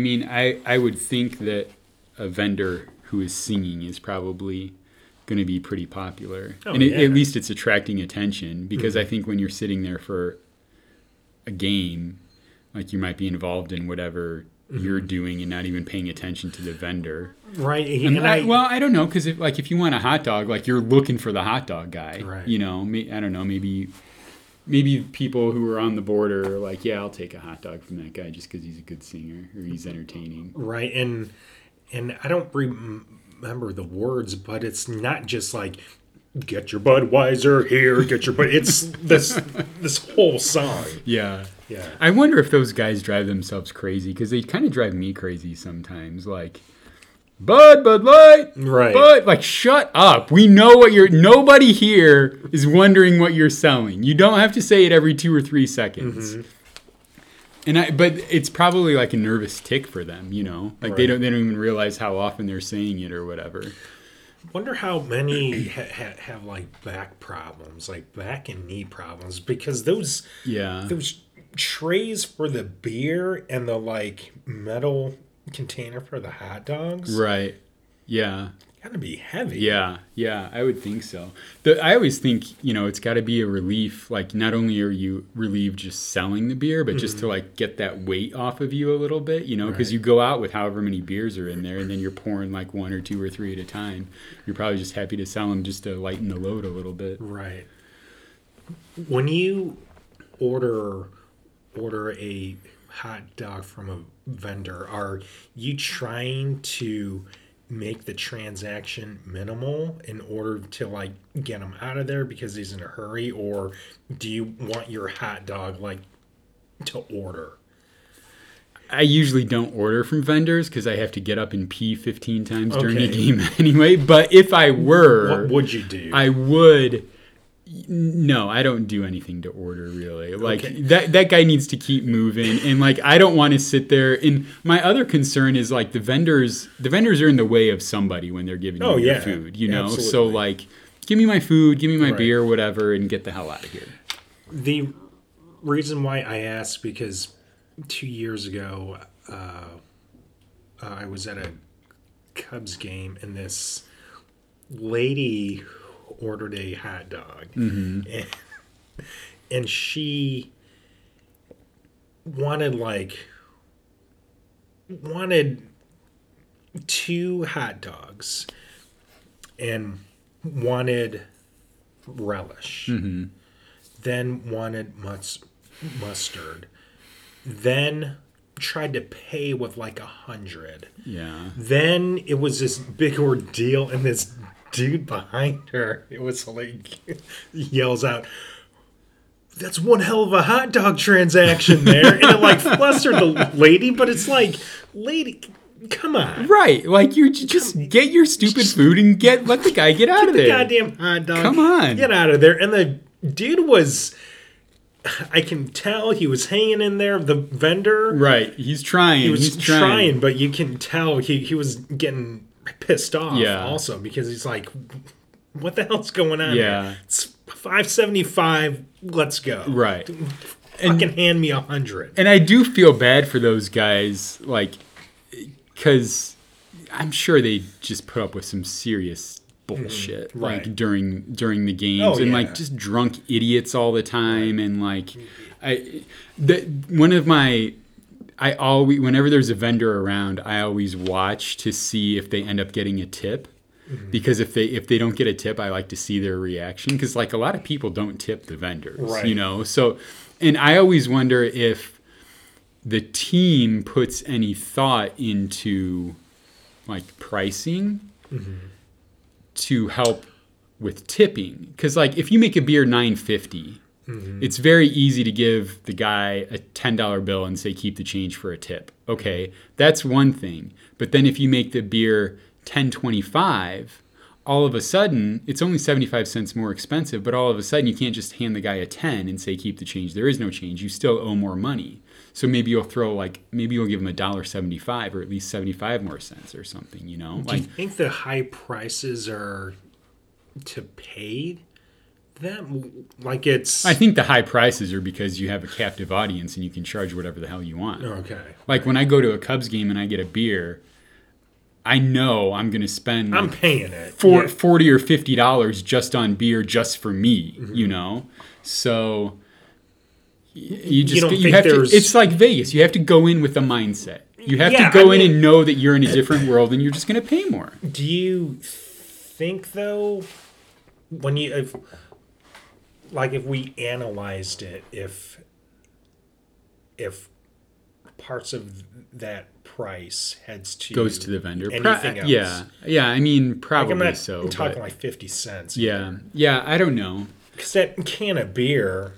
I mean, I I would think that a vendor who is singing is probably going to be pretty popular, Oh, and it, yeah. Mm-hmm. at least it's attracting attention because I think when you're sitting there for a game, like you might be involved in whatever Mm-hmm. you're doing and not even paying attention to the vendor. Right. And And I, I, well, I don't know because if like if you want a hot dog, like you're looking for the hot dog guy. Right. You know, I don't know. Maybe maybe people who are on the border are like, yeah, I'll take a hot dog from that guy just because he's a good singer or he's entertaining. right. And and I don't rem- remember the words, but it's not just like get your Budweiser here, get your Bud. It's this this whole song. Yeah. Yeah. I wonder if those guys drive themselves crazy because they kind of drive me crazy sometimes. Like, Bud, Bud Light, Right. Bud, like, shut up. We know what you're. Nobody here is wondering what you're selling. You don't have to say it every two or three seconds. Mm-hmm. And I, but it's probably like a nervous tick for them, you know. Like they don't, they don't even realize how often they're saying it or whatever. Wonder how many ha- ha- have like back problems, like back and knee problems, because those Yeah, those trays for the beer and the like metal container for the hot dogs right. Yeah. gotta be heavy. Yeah, yeah, I would think so. The, I always think, you know, it's got to be a relief. Like, not only are you relieved just selling the beer, but just to mm-hmm. like get that weight off of you a little bit, you know, because Right. you go out with however many beers are in there, and then you're pouring like one or two or three at a time. You're probably just happy to sell them just to lighten the load a little bit. Right. When you order order a hot dog from a vendor, are you trying to make the transaction minimal in order to like get him out of there because he's in a hurry or do you want your hot dog like to order? I usually don't order from vendors because I have to get up and pee 15 times during a game anyway. But if I were, What would you do? I would. No, I don't do anything to order really. Like Okay. that that guy needs to keep moving and like I don't want to sit there and my other concern is like the vendors the vendors are in the way of somebody when they're giving Oh, you your yeah. food, you know? So like give me my food, give me my Right. beer, whatever and get the hell out of here. The reason why I asked because two years ago, uh, I was at a Cubs game and this lady ordered a hot dog, mm-hmm. and, and she wanted like wanted two hot dogs and wanted relish. Mm-hmm. Then wanted mus- mustard, then tried to pay with like a hundred. Yeah. Then it was this big ordeal, and this dude behind her, it was like, yells out, that's one hell of a hot dog transaction there. and it like flustered the lady, but it's like, lady, come on. Right. Like you j- just get your stupid food and get let the guy get out of the there. goddamn hot dog. Come on. Get out of there. And the dude was I can tell he was hanging in there, the vendor. Right. He's trying. He was He's trying. trying. but you can tell he, he was getting pissed off Yeah. also because he's like what the hell's going on? Yeah. here? It's five seventy five, let's go. Right. Fucking hand me a hundred. and I do feel bad for those guys, like, because I'm sure they just put up with some serious bullshit, Mm-hmm. right. like during during the games, Oh, and yeah. like just drunk idiots all the time, and like, I, the one of my. I always, whenever there's a vendor around, I always watch to see if they end up getting a tip, Mm-hmm. because if they if they don't get a tip, I like to see their reaction. Because like a lot of people don't tip the vendors, Right. you know. So, and I always wonder if the team puts any thought into like pricing to help with tipping because like if you make a beer 950 Mm-hmm. it's very easy to give the guy a $10 bill and say keep the change for a tip. Okay that's one thing. But then if you make the beer 1025 all of a sudden it's only 75 cents more expensive but all of a sudden you can't just hand the guy a 10 and say keep the change. There is no change. You still owe more money. So maybe you'll throw like maybe you'll give him a dollar 75 or at least 75 more cents or something you know? Do you like think the high prices are to pay that like it's I think the high prices are because you have a captive audience and you can charge whatever the hell you want. okay. Like when I go to a Cubs game and I get a beer, I know I'm going to spend I'm like paying it. for Yeah. 40 or 50 dollars just on beer just for me, Mm-hmm. you know? So you just you, think have to it's like Vegas. You have to go in with a mindset. You have Yeah, to go I in and know that you're in a different world and you're just going to pay more. Do you think though, when you if like if we analyzed it, if if parts of that price heads to Goes to the vendor. Pro-? Yeah. Yeah, I mean like probably I'm not so. talking like fifty cents. yeah. Yeah, I don't know. because that can of beer,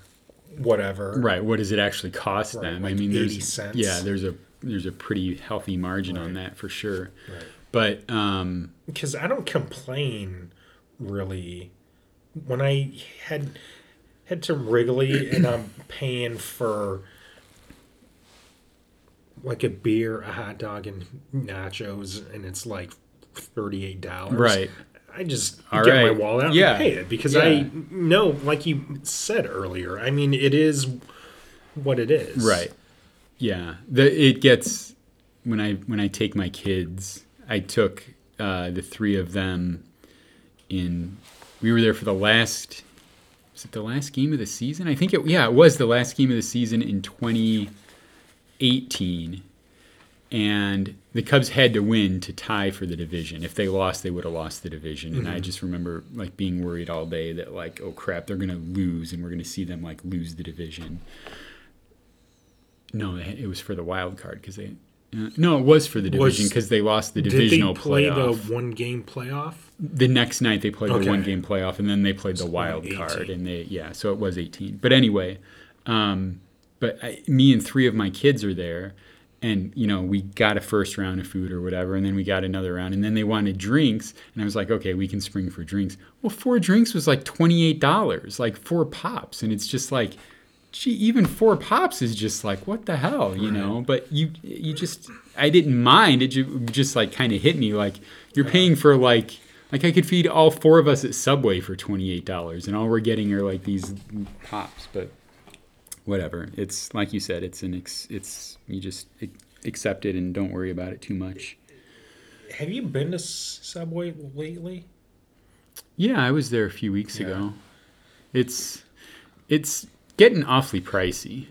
whatever. Right. What does it actually cost Right, them? I mean, 80 there's cents. yeah, there's a there's a pretty healthy margin on that for sure. Right. But um, because I don't complain really when I head head to Wrigley and I'm paying for like a beer, a hot dog, and nachos, and it's like thirty eight dollars. Right. I just All get my wallet out Yeah. and pay it because Yeah. I know, like you said earlier. I mean, it is what it is. right, yeah, the it gets when I when I take my kids. I took uh, the three of them in. We were there for the last. It the last game of the season? I think it. Yeah, it was the last game of the season in 2018. and the Cubs had to win to tie for the division. If they lost, they would have lost the division. And I mm-hmm. just remember like being worried all day that like, oh crap, they're gonna lose, and we're gonna see them like lose the division. No, it was for the wild card because they. Uh, no, it was for the division because they lost the divisional playoff. Did they play playoff. the one game playoff? The next night they played Okay. the one game playoff, and then they played the wild 18. card, and they yeah, so it was eighteen. But anyway, um, but I, me and three of my kids are there, and you know we got a first round of food or whatever, and then we got another round, and then they wanted drinks, and I was like, okay, we can spring for drinks. Well, four drinks was like twenty eight dollars, like four pops, and it's just like. Gee, even four pops is just like what the hell, you know. But you, you just, I didn't mind. It just like kind of hit me like you're paying for like like I could feed all four of us at Subway for twenty eight dollars, and all we're getting are like these pops. But whatever. It's like you said. It's an ex, it's you just accept it and don't worry about it too much. Have you been to Subway lately? Yeah, I was there a few weeks Yeah. ago. It's it's getting awfully pricey.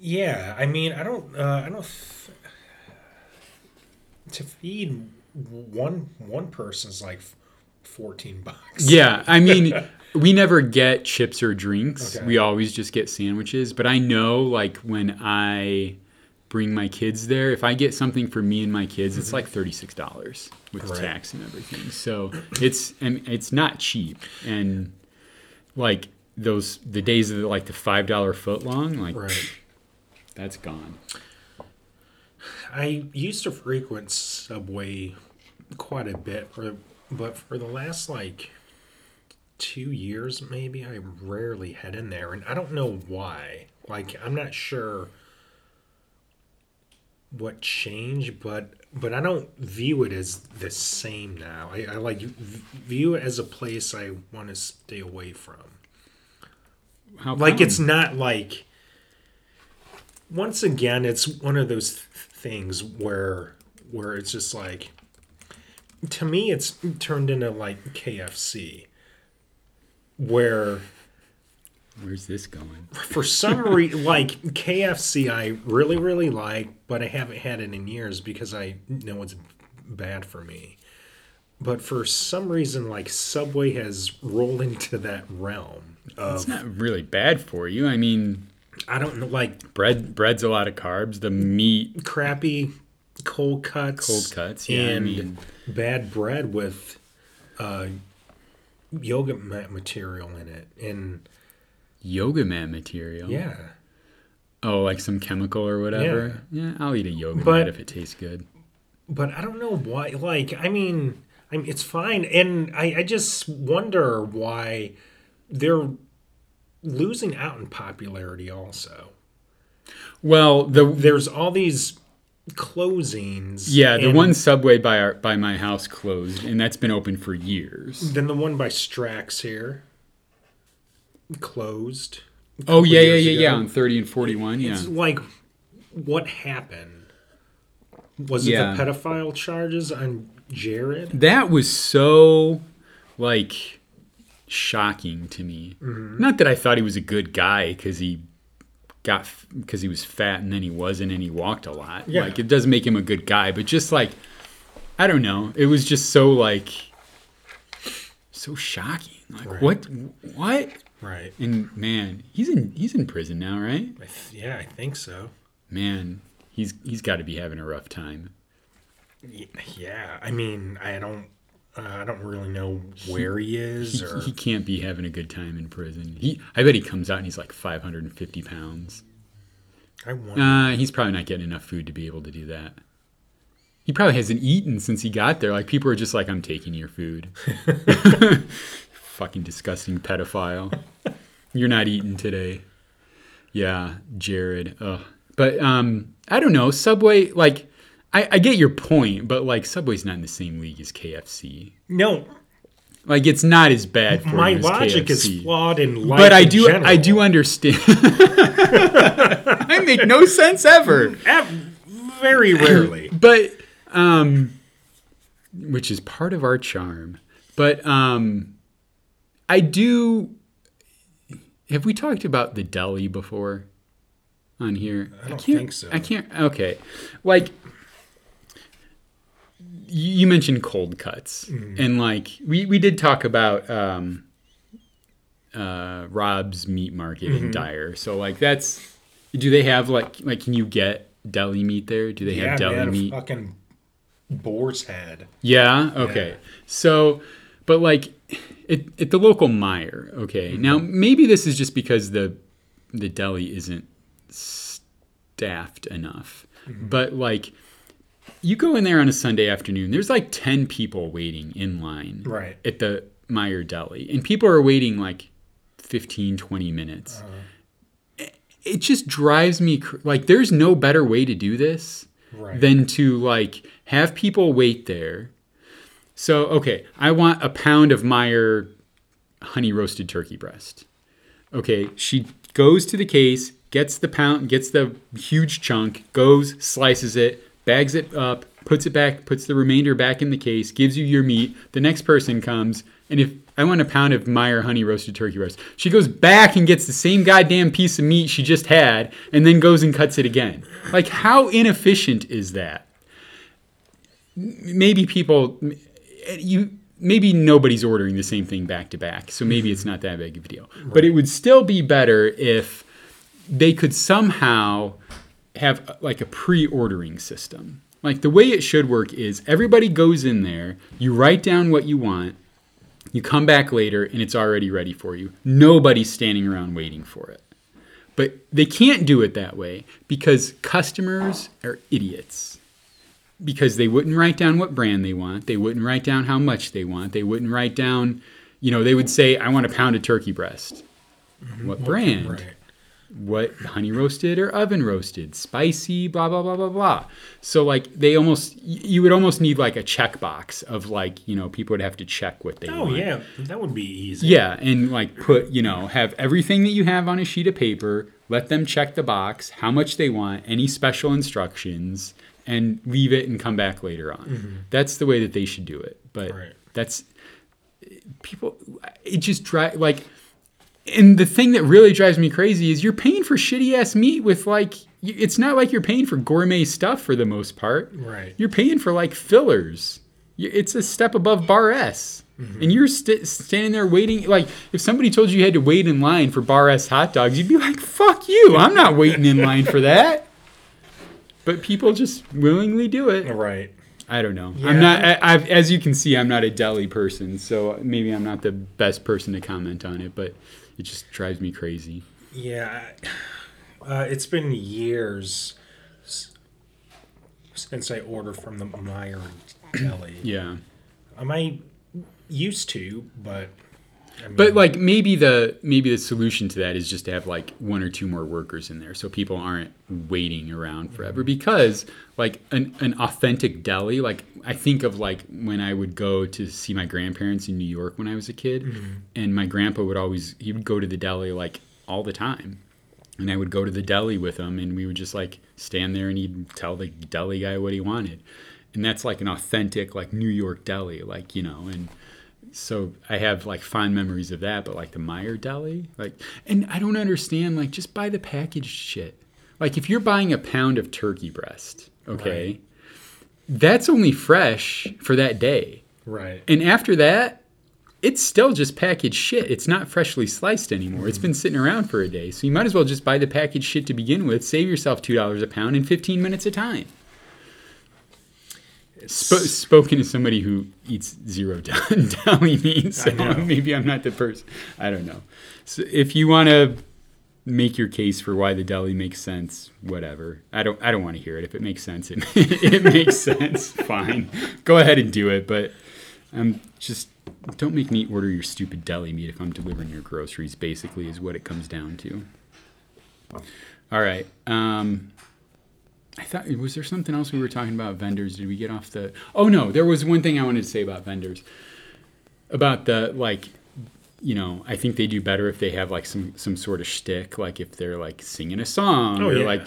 Yeah, I mean, I don't, uh, I don't. Th- to feed one one person's like fourteen bucks. Yeah, I mean, we never get chips or drinks. Okay. We always just get sandwiches. But I know, like, when I bring my kids there, if I get something for me and my kids, it's like thirty six dollars with Mm-hmm. Right. tax and everything. So it's and it's not cheap. And like those the days of the, like the five dollar foot long, like Right. that's gone. I used to frequent Subway quite a bit, for, but for the last like two years, maybe I rarely head in there, and I don't know why. Like, I'm not sure what changed, but but I don't view it as the same now. I, I like view it as a place I want to stay away from. How Like come? it's not like once again it's one of those th- things where where it's just like to me it's turned into like KFC where where's this going? for some reason like KFC I really really like but I haven't had it in years because I know it's bad for me. But for some reason like Subway has rolled into that realm It's not really bad for you. I mean, I don't know like bread bread's a lot of carbs. The meat crappy cold cuts, cold cuts. Yeah, I and mean, bad bread with uh, yoga mat material in it, and yoga mat material. yeah. Oh, like some chemical or whatever. Yeah, I'll eat a yoga But- mat if it tastes good. But I don't know why. Like, I mean, I mean, it's fine, and I, I just wonder why they're losing out in popularity. Also, Well, the there's all these closings. yeah, the one subway by our by my house closed, and that's been open for years. Then the one by Strack's here. closed. Oh yeah, yeah, yeah, yeah. On thirty and forty-one. Yeah. It's like, what happened? Was it the pedophile charges on Jared? That was so like shocking to me. Mm-hmm. Not that I thought he was a good guy because he got because he was fat and then he wasn't and he walked a lot. Yeah. Like it does make him a good guy, but just like I don't know, it was just so like so shocking. Like Right. what what? Right. And man, he's in he's in prison now, right? I th- yeah, I think so. Man, he's he's got to be having a rough time. Y- Yeah, I mean, I don't, uh, I don't really know where he is He, or. he can't be having a good time in prison. He, I bet he comes out and he's like 550 pounds. I wonder. Uh, he's probably not getting enough food to be able to do that. He probably hasn't eaten since he got there. Like people are just like, "I'm taking your food." Fucking disgusting pedophile. You're not eating today. Yeah, Jared. Ugh. But um, I don't know. Subway, like, I, I get your point, but like, Subway's not in the same league as KFC. no, Like, it's not as bad for my logic KFC. is flawed in life. but I do I do understand. I make no sense ever. Very rarely. But um which is part of our charm. But um I do have we talked about the deli before on here? I don't can't, think so. I can't okay. Like you mentioned cold cuts Mm-hmm. and like we, we did talk about um uh Rob's meat market Mm-hmm. in Dyer. So like that's do they have like like can you get deli meat there? Do they yeah, have deli man, meat? fucking boar's head. Yeah. Okay. So, but like, at, at the local Meijer. Okay. Now maybe this is just because the the deli isn't staffed enough, but like. You go in there on a Sunday afternoon, there's like 10 people waiting in line Right. at the Meijer Deli, and people are waiting like 15, 20 minutes. Uh-huh. It- It just drives me cr- like there's no better way to do this Right. than to like have people wait there. So, okay, I want a pound of Meijer honey roasted turkey breast. Okay, she goes to the case, gets the pound, gets the huge chunk, goes, slices it, bags it up, puts it back, puts the remainder back in the case, gives you your meat. The next person comes, and if I want a pound of Meijer honey roasted turkey breast, she goes back and gets the same goddamn piece of meat she just had, and then goes and cuts it again. Like, how inefficient is that? maybe people you maybe nobody's ordering the same thing back to back so maybe it's not that big of a deal but it would still be better if they could somehow have like a pre-ordering system like the way it should work is everybody goes in there you write down what you want you come back later and it's already ready for you nobody's standing around waiting for it but they can't do it that way because customers are idiots because they wouldn't write down what brand they want. They wouldn't write down how much they want. They wouldn't write down, you know, they would say, I want a pound of turkey breast. Mm-hmm. What brand? Right. What honey roasted or oven roasted? Spicy, blah, blah, blah, blah, blah. So, like, they almost, you would almost need like a checkbox of like, you know, people would have to check what they Oh want. yeah, that would be easy. Yeah, and like put, you know, have everything that you have on a sheet of paper, let them check the box, how much they want, any special instructions, and leave it and come back later on. Mm-hmm. That's the way that they should do it. But Right. that's people it just drive like and the thing that really drives me crazy is you're paying for shitty ass meat with like it's not like you're paying for gourmet stuff for the most part. Right. You're paying for like fillers. It's a step above bar S. Mm-hmm. And you're st- standing there waiting. Like, if somebody told you you had to wait in line for bar S hot dogs, you'd be like, fuck you. I'm not waiting in line for that. But people just willingly do it. Right. I don't know. Yeah. I'm not. I, I've, as you can see, I'm not a deli person, so maybe I'm not the best person to comment on it. But it just drives me crazy. Yeah. Uh, it's been years since I ordered from the Meijer Deli. Yeah. I used to, but but like maybe the maybe the solution to that is just to have like one or two more workers in there, so people aren't waiting around forever. Mm-hmm. Because like an, an authentic deli, like I think of like when I would go to see my grandparents in New York when I was a kid, mm-hmm. and my grandpa would always he would go to the deli like all the time, and I would go to the deli with him, and we would just like stand there, and he'd tell the deli guy what he wanted, and that's like an authentic like New York deli, like you know, and so I have like fond memories of that, but like the Meijer deli, like, and I don't understand, like, just buy the packaged shit. Like, if you're buying a pound of turkey breast, okay, Right. that's only fresh for that day. Right. And after that, it's still just packaged shit. It's not freshly sliced anymore. It's mm-hmm. been sitting around for a day. So you might as well just buy the packaged shit to begin with, save yourself $2 a pound in 15 minutes of time. Sp- spoken to somebody who eats zero deli meat, so maybe I'm not the person. I don't know. So if you want to make your case for why the deli makes sense, whatever. I don't. I don't want to hear it. If it makes sense, it it makes sense. Fine, go ahead and do it. But um, just don't make me order your stupid deli meat if I'm delivering your groceries. Basically, is what it comes down to. All right. Um, I thought was there something else we were talking about vendors? Did we get off the? Oh no, there was one thing I wanted to say about vendors. About the like, you know, I think they do better if they have like some some sort of shtick, like if they're like singing a song Oh, or yeah. like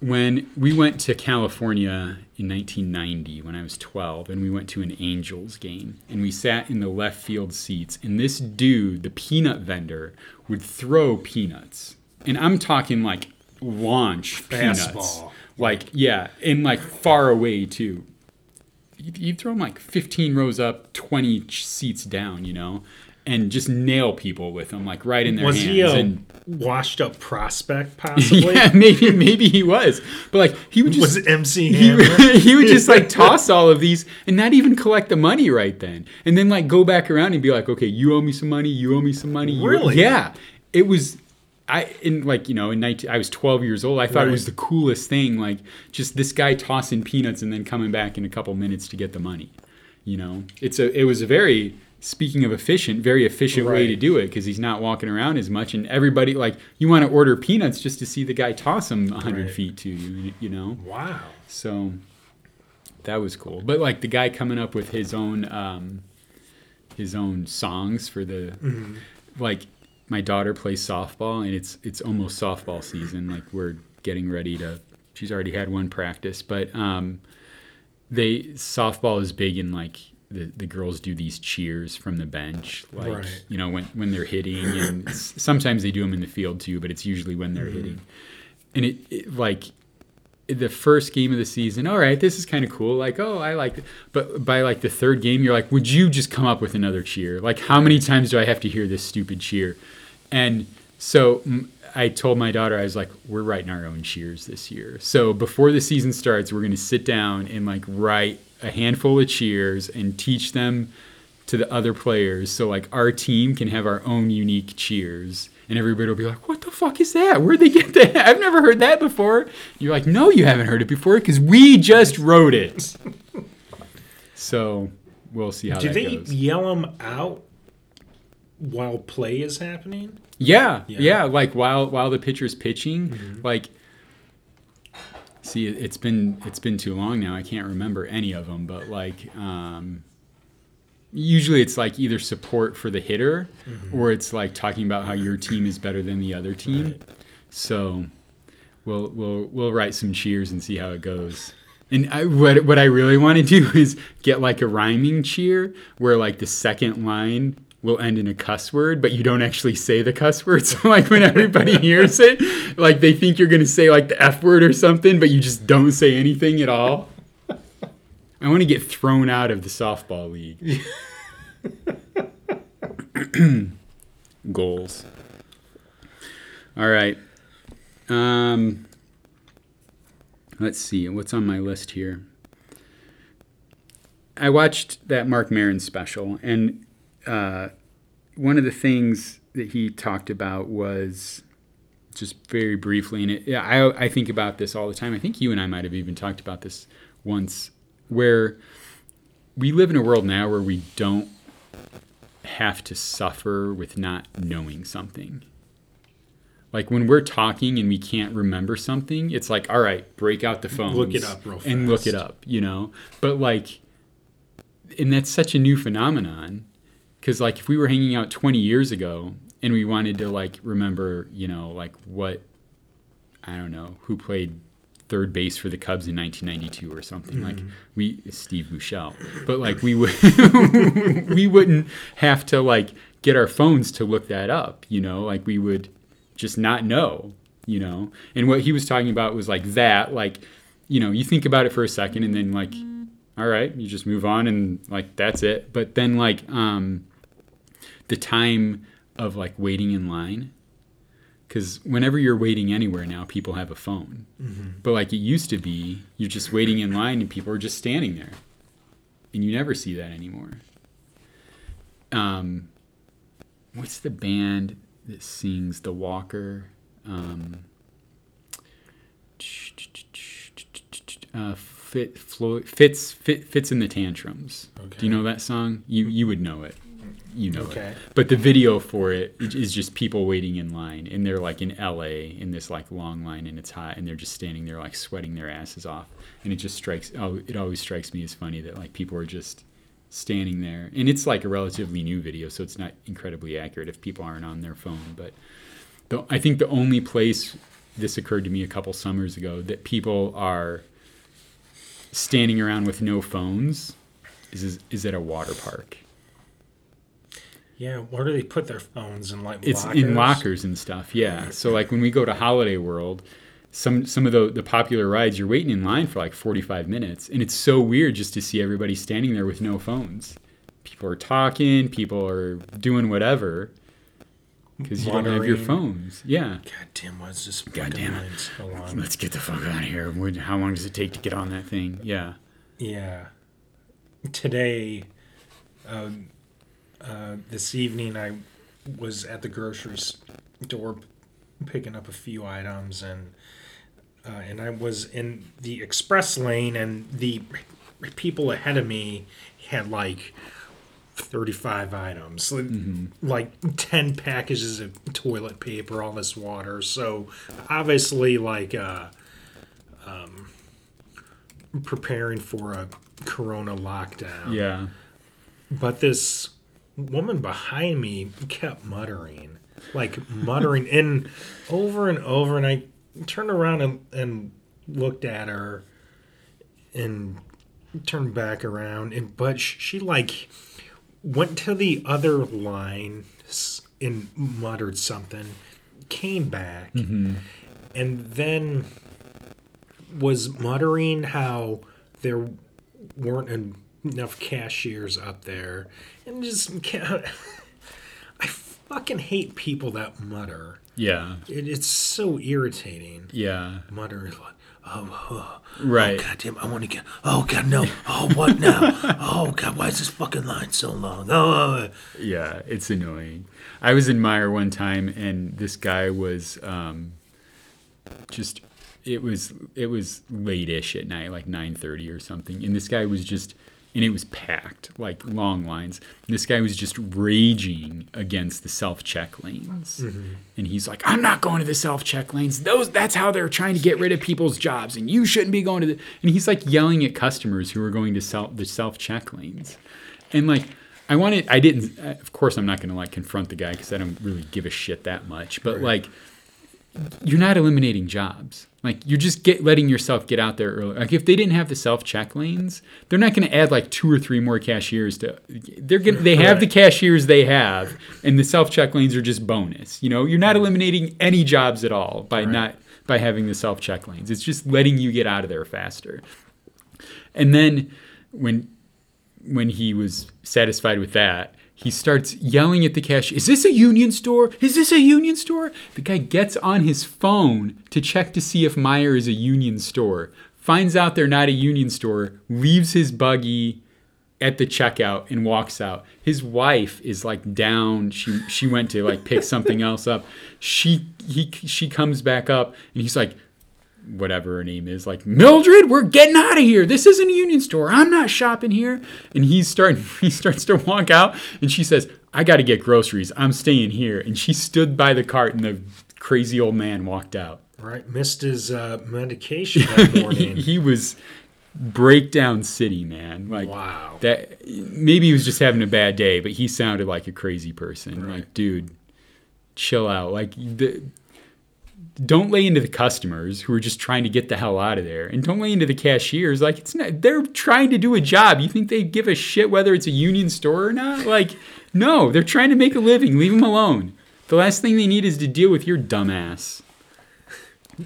when we went to California in 1990 when I was 12 and we went to an Angels game and we sat in the left field seats and this dude, the peanut vendor, would throw peanuts. And I'm talking like launch peanuts. Fastball. Like yeah, and like far away too. You you throw them like 15 rows up, 20 ch- seats down, you know, and just nail people with them like right in their Was hands. he a and washed up prospect possibly? yeah, maybe maybe he was, but like he would just Was MC he, he would just like toss all of these and not even collect the money right then, and then like go back around and be like, okay, you owe me some money, you owe me some money. you Really? Yeah, it was. I in like you know in 19, I was 12 years old. I thought it was the coolest thing. Like just this guy tossing peanuts and then coming back in a couple minutes to get the money. You know, it's a it was a very speaking of efficient, very efficient way to do it because he's not walking around as much and everybody like you want to order peanuts just to see the guy toss them 100 Right. feet to you. You know. Wow. So that was cool. But like the guy coming up with his own um, his own songs for the like my daughter plays softball and it's it's almost softball season. Like we're getting ready to she's already had one practice, but um, they softball is big in like the, the girls do these cheers from the bench like Right. you know when when they're hitting and sometimes they do them in the field too but it's usually when they're hitting and it, it like the first game of the season, all right, this is kind of cool. Like, oh, I like it. But by like the third game, you're like, would you just come up with another cheer? Like, how many times do I have to hear this stupid cheer? And so I told my daughter, I was like, we're writing our own cheers this year. So before the season starts, we're going to sit down and like write a handful of cheers and teach them to the other players. So like our team can have our own unique cheers. And everybody will be like, "What the fuck is that? Where'd they get that? I've never heard that before." You're like, "No, you haven't heard it before because we just wrote it." so we'll see how Do they goes. yell them out while play is happening? Yeah, Yeah. yeah, Like while while the pitcher's pitching, like. See, it- it's been it's been too long now. I can't remember any of them, but like, um, usually it's like either support for the hitter, or it's like talking about how your team is better than the other team. So, we'll we'll we'll write some cheers and see how it goes. And I, what what I really want to do is get like a rhyming cheer where like the second line will end in a cuss word, but you don't actually say the cuss word. So like when everybody hears it, like they think you're gonna say like the f word or something, but you just don't say anything at all. I want to get thrown out of the softball league. Goals. All right. Um, let's see what's on my list here. I watched that Marc Maron special, and uh, one of the things that he talked about was just very briefly, and it, yeah, I, I think about this all the time. I think you and I might have even talked about this once, where we live in a world now where we don't have to suffer with not knowing something. Like when we're talking and we can't remember something, it's like, all right, break out the phone, Look it up and look it up, you know. But like, and that's such a new phenomenon, because like if we were hanging out 20 years ago and we wanted to like remember, you know, like what, I don't know, who played third base for the Cubs in 1992 or something like mm-hmm. we Steve Buechele, but like we would we wouldn't have to like get our phones to look that up, you know, like we would just not know, you know. And what he was talking about was like that, like you know, you think about it for a second and then like all right, you just move on and like that's it. But then like um the time of like waiting in line because whenever you're waiting anywhere now, people have a phone. But like it used to be, you're just waiting in line and people are just standing there, and you never see that anymore. Um, what's the band that sings "The Walker"? Um, uh, fit, Floyd, fits fit, Fitz and the Tantrums. Do you know that song? You you would know it. You know Okay. it. But the video for it is just people waiting in line, and they're like in L.A. in this like long line, and it's hot, and they're just standing there like sweating their asses off, and it just strikes. Oh, it always strikes me as funny that like people are just standing there, and it's like a relatively new video, so it's not incredibly accurate if people aren't on their phone. But the, I think the only place this occurred to me a couple summers ago that people are standing around with no phones is is, is at a water park. Yeah, where do they put their phones in like It's lockers? in lockers and stuff. Yeah. So like when we go to Holiday World, some some of the the popular rides, you're waiting in line for like 45 minutes, and it's so weird just to see everybody standing there with no phones. People are talking, people are doing whatever because you don't have your phones. Yeah. God damn, why is this God damn it. so long? Let's get the fuck out of here. How long does it take to get on that thing? Yeah. Yeah. Today, uh, uh, this evening, I was at the grocery store picking up a few items, and uh, and I was in the express lane, and the people ahead of me had like. 35 items like, like 10 packages of toilet paper all this water so obviously like uh um, preparing for a corona lockdown. Yeah. But this woman behind me kept muttering, like muttering and over and over. And I turned around and, and looked at her and turned back around. And but sh- she like went to the other line and muttered something, came back, mm-hmm. and then was muttering how there weren't enough cashiers up there, and just I fucking hate people that mutter. Yeah. It, it's so irritating. Yeah. Mutter like, oh, oh, Right. oh, god damn, I want to get. Oh god, no. Oh, what now? oh god, why is this fucking line so long? Oh, Yeah, it's annoying. I was in Meijer one time, and this guy was um, just. It was it was late-ish at night, like nine thirty or something, and this guy was just, and it was packed, like long lines. This guy was just raging against the self-check lanes, and he's like, "I'm not going to the self-check lanes. Those that's how they're trying to get rid of people's jobs, and you shouldn't be going to the." And he's like yelling at customers who are going to self the self-check lanes, and like I wanted, I didn't. uh, Of course, I'm not going to like confront the guy because I don't really give a shit that much. But like, you're not eliminating jobs. Like you're just get letting yourself get out there early. Like if they didn't have the self check lanes, they're not going to add like two or three more cashiers to. They're gonna. They have the cashiers they have, and the self check lanes are just bonus. You know, you're not eliminating any jobs at all by not by having the self check lanes. It's just letting you get out of there faster. And then when when he was satisfied with that, he starts yelling at the cashier, Is this a union store? Is this a union store? The guy gets on his phone to check to see if Meijer is a union store, finds out they're not a union store, leaves his buggy at the checkout and walks out. His wife is like down. She she went to like pick something else up. She he she comes back up and he's like whatever her name is, like Mildred, we're getting out of here. This isn't a union store. I'm not shopping here. And he's starting. He starts to walk out, and she says, "I got to get groceries. I'm staying here." And she stood by the cart, and the crazy old man walked out. Right, missed his uh, medication that he, he was breakdown city, man. Like Wow. that. Maybe he was just having a bad day, but he sounded like a crazy person. Right. Like, dude, chill out. Like, the, don't lay into the customers who are just trying to get the hell out of there, and don't lay into the cashiers. Like, it's not. They're trying to do a job. You think they give a shit whether it's a union store or not? Like, no, they're trying to make a living. Leave them alone. The last thing they need is to deal with your dumbass.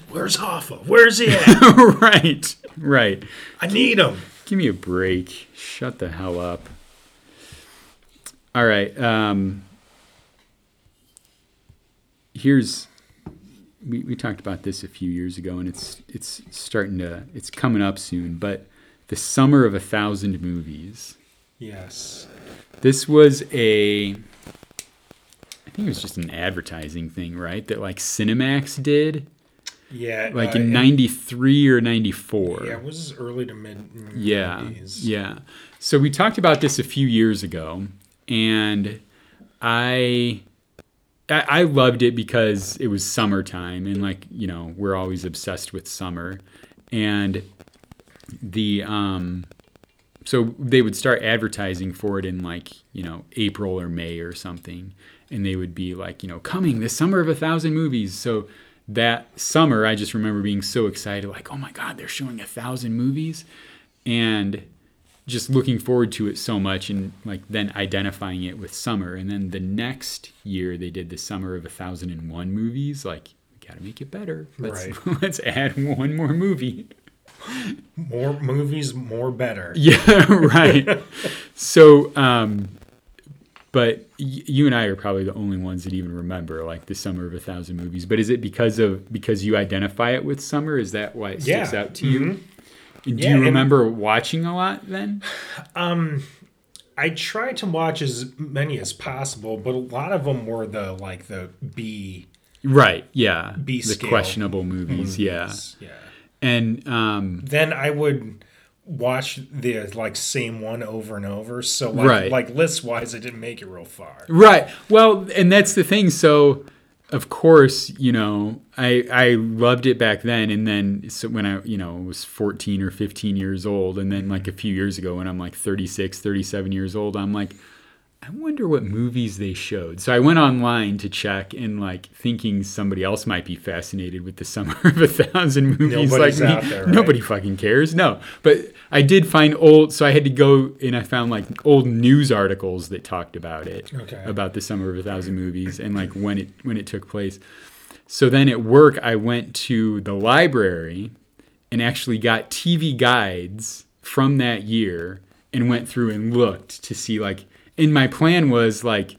Where's Hoffa? Where's he at? right, right. I need him. Give me a break. Shut the hell up. All right. Um, here's we, we talked about this a few years ago, and it's it's starting to it's coming up soon. But the summer of a thousand movies. Yes. This was a I think it was just an advertising thing, right? That like Cinemax did, Yeah. like uh, in '93 or '94. Yeah, it was early to mid. Yeah, 90s. yeah. So we talked about this a few years ago, and I, I I loved it because it was summertime, and like you know we're always obsessed with summer, and the um, so they would start advertising for it in like you know April or May or something, and they would be like you know coming this summer of a thousand movies. So that summer, I just remember being so excited, like oh my god, they're showing a thousand movies, and just looking forward to it so much and like then identifying it with summer. And then the next year they did the summer of a thousand and one movies like we gotta make it better. Let's Right. let's add one more movie. More movies, more better. yeah right. So um but y- you and i are probably the only ones that even remember like the summer of a thousand movies. But is it because of because you identify it with summer? Is that why it sticks Yeah. out to you? And do Yeah, you and- remember watching a lot then I tried to watch as many as possible, but a lot of them were the like the B. Right. Yeah. B the questionable movies. Yeah. Yeah. And um, Then I would watch the like same one over and over. So like Right. like list wise, I didn't make it real far. right. Well, and that's the thing. So, of course, you know, I I loved it back then, and then so when I you know was 14 or 15 years old, and then like mm-hmm. a few years ago when I'm like 36, 37 years old, I'm like. I wonder what movies they showed. So I went online to check and like thinking somebody else might be fascinated with the summer of a thousand movies Nobody's like me. there, right? Nobody fucking cares. No. But I did find old so I had to go and I found like old news articles that talked about it. Okay. About the summer of a thousand movies and like when it when it took place. So then at work I went to the library and actually got TV guides from that year and went through and looked to see like and my plan was like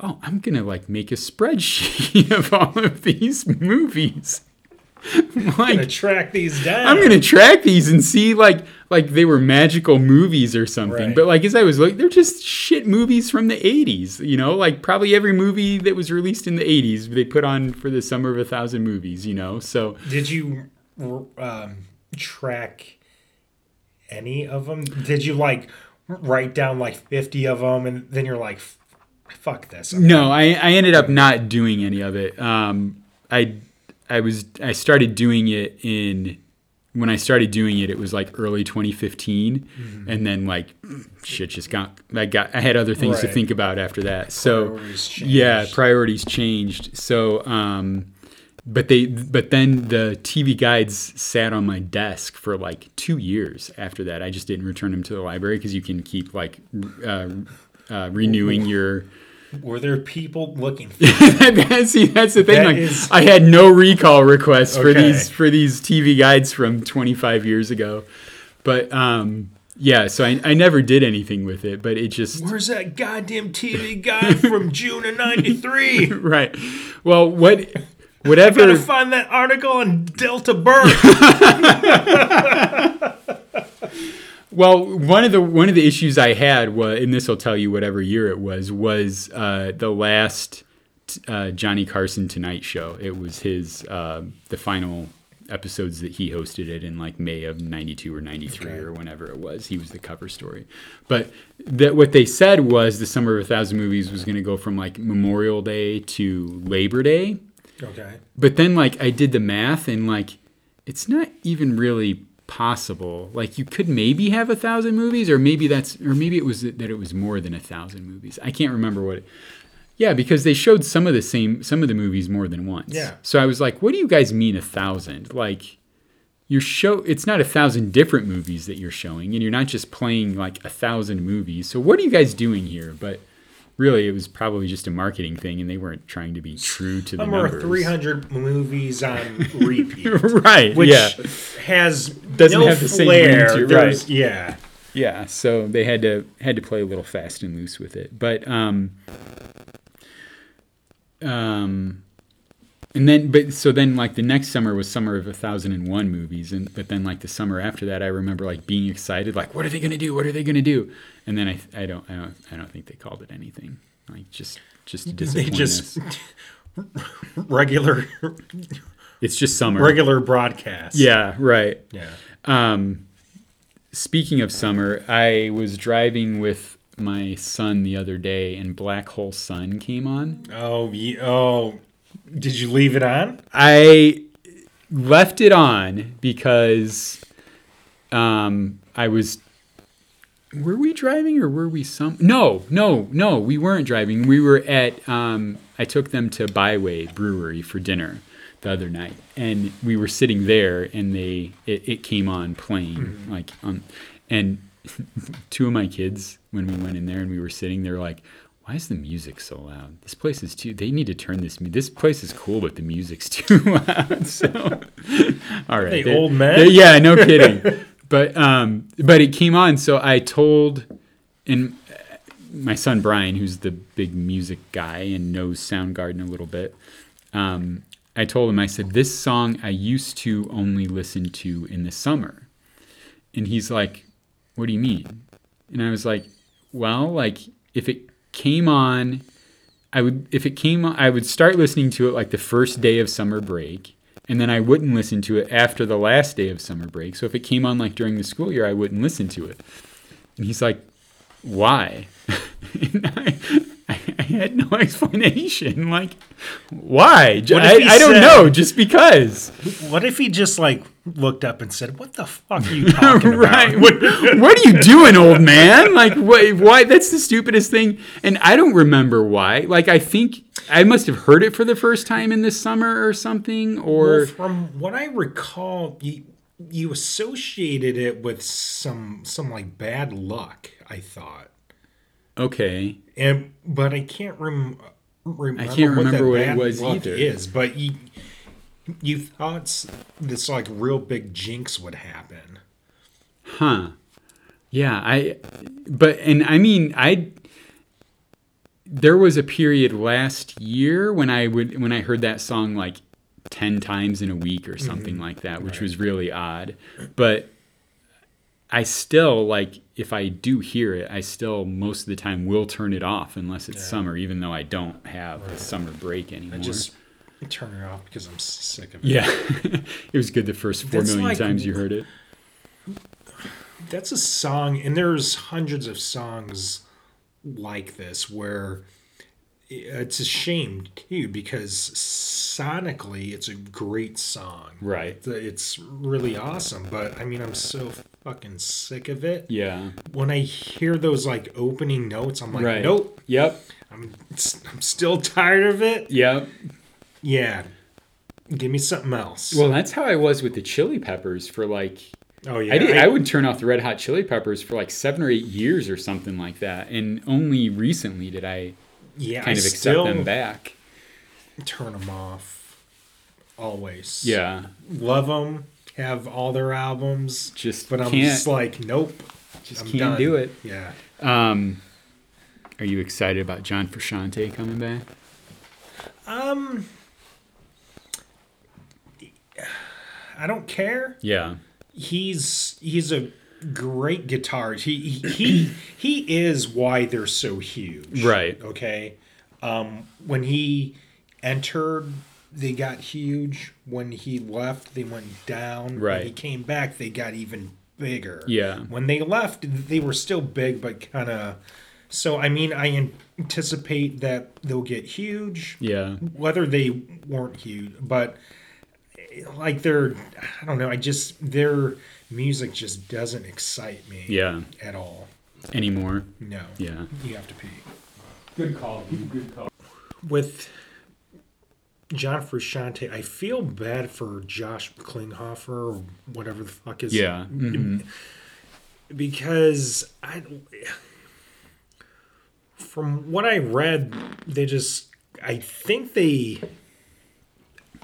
oh i'm gonna like make a spreadsheet of all of these movies I'm like gonna track these down. i'm gonna track these and see like like they were magical movies or something Right. but like as i was looking they're just shit movies from the 80s you know like probably every movie that was released in the 80s they put on for the summer of a thousand movies you know so Did you um, track any of them? Did you like write down like 50 of them and then you're like, fuck this? No, I, I ended up not doing any of it. Um, I I was I started doing it in when I started doing it. It was like early 2015, and then like shit just got I got I had other things to think about after that. So Priorities yeah, priorities changed. So um, but they but then the TV guides sat on my desk for like two years after that. I just didn't return them to the library because you can keep like uh, uh, renewing your. Were there people looking for See, that's the thing. That like, is- I had no recall requests for these for these TV guides from 25 years ago, but um, yeah. So I, I never did anything with it, but it just Where's that goddamn TV guy from June of 93? right. Well, what Gotta find that article on Delta Burke. Well, one of the one of the issues I had was, and this will tell you whatever year it was, was uh, the last uh, Johnny Carson Tonight Show. It was his uh, the final episodes that he hosted it in like May of 92 or 93 Okay. or whenever it was. He was the cover story. But that what they said was the Summer of a Thousand Movies was going to go from like Memorial Day to Labor Day. Okay. But then like I did the math and like it's not even really possible. Like you could maybe have a thousand movies, or maybe that's, or maybe it was that it was more than a thousand movies. I can't remember what. It, yeah, because they showed some of the same, some of the movies more than once. Yeah. So I was like, what do you guys mean a thousand? Like. Your show, it's not a thousand different movies that you're showing, and you're not just playing like a thousand movies. So, what are you guys doing here? But really, it was probably just a marketing thing, and they weren't trying to be true to the Number numbers. 300 movies on repeat, right. which yeah. has Doesn't no have the same flair. to it, right. Yeah. Yeah. So they had to had to play a little fast and loose with it. But um um and then but so then like the next summer was summer of a thousand and one movies and but then like the summer after that I remember like being excited like what are they gonna do what are they gonna do and then I I don't I don't I don't think they called it anything like just just They disappoint just us. regular it's just summer regular broadcast. yeah right Yeah. Um, speaking of summer, I was driving with my son the other day, and Black Hole Sun came on. Oh, oh. Did you leave it on? I left it on because um, I was. Were we driving or were we some? No, no, no. We weren't driving. We were at. Um, I took them to Byway Brewery for dinner the other night, and we were sitting there, and they it, it came on playing like um, and two of my kids when we went in there and we were sitting there like. Why is the music so loud? This place is too. They need to turn this. This place is cool, but the music's too loud. So, all right, They old they're- yeah, no kidding. but um, but it came on, so I told, and my son Brian, who's the big music guy and knows Soundgarden a little bit, um, I told him I said this song I used to only listen to in the summer, and he's like, "What do you mean?" And I was like, "Well, like if it came on." I would if it came on I would start listening to it like the first day of summer break and then I wouldn't listen to it after the last day of summer break. So if it came on like during the school year, I wouldn't listen to it. And he's like, "Why?" and I, I, I had no explanation. Like, why? J- What if I, I don't said- know. Just because, What if he just like looked up and said, "What the fuck are you talking right? about?" What, what are you doing, old man? Like, what? Why? That's the stupidest thing. And I don't remember why. Like, I think I must have heard it for the first time in the summer or something. Or Well, from what I recall, you you associated it with some some like bad luck. I thought, okay, and but I can't rem- remember. I can't what, that remember what it was either. Is but you you thought this like real big jinx would happen. Huh. Yeah, I but and I mean I there was a period last year when I would when I heard that song like 10 times in a week or something mm-hmm. like that, which was really odd. But I still like if I do hear it, I still most of the time will turn it off unless it's summer, even though I don't have a summer break anymore. I just turn it off because I'm sick of it. yeah, it was good the first four That's million like- times you heard it. that's a song and there's hundreds of songs like this where it's a shame too because sonically it's a great song Right. it's really awesome but i mean i'm so fucking sick of it Yeah. when i hear those like opening notes i'm like Right. nope Yep. I'm, I'm still tired of it Yep. yeah give me something else Well, that's how I was with the Chili Peppers for like oh yeah I did. I, would turn off the Red Hot Chili Peppers for like seven or eight years or something like that, and only recently did I yeah kind I of accept them back. turn them off always Yeah, love them, have all their albums, just but I'm just like, nope, just I'm can't done. do it. Yeah, Um, are you excited about John Frusciante coming back? um, I don't care. Yeah, He's he's a great guitarist. He he he, he is why they're so huge. Right. Okay. Um, when he entered they got huge. When he left, they went down. Right. When he came back, they got even bigger. Yeah. When they left, they were still big, but kind of. So I mean, I anticipate that they'll get huge. Yeah. Whether they weren't huge, but like they're, I don't know. I just their music just doesn't excite me. Yeah. At all. Anymore. No. Yeah. You have to pee. Good call. Good call. with John Frusciante, I feel bad for Josh Klinghoffer or whatever the fuck is Yeah. mhm. because I from what I read, they just I think they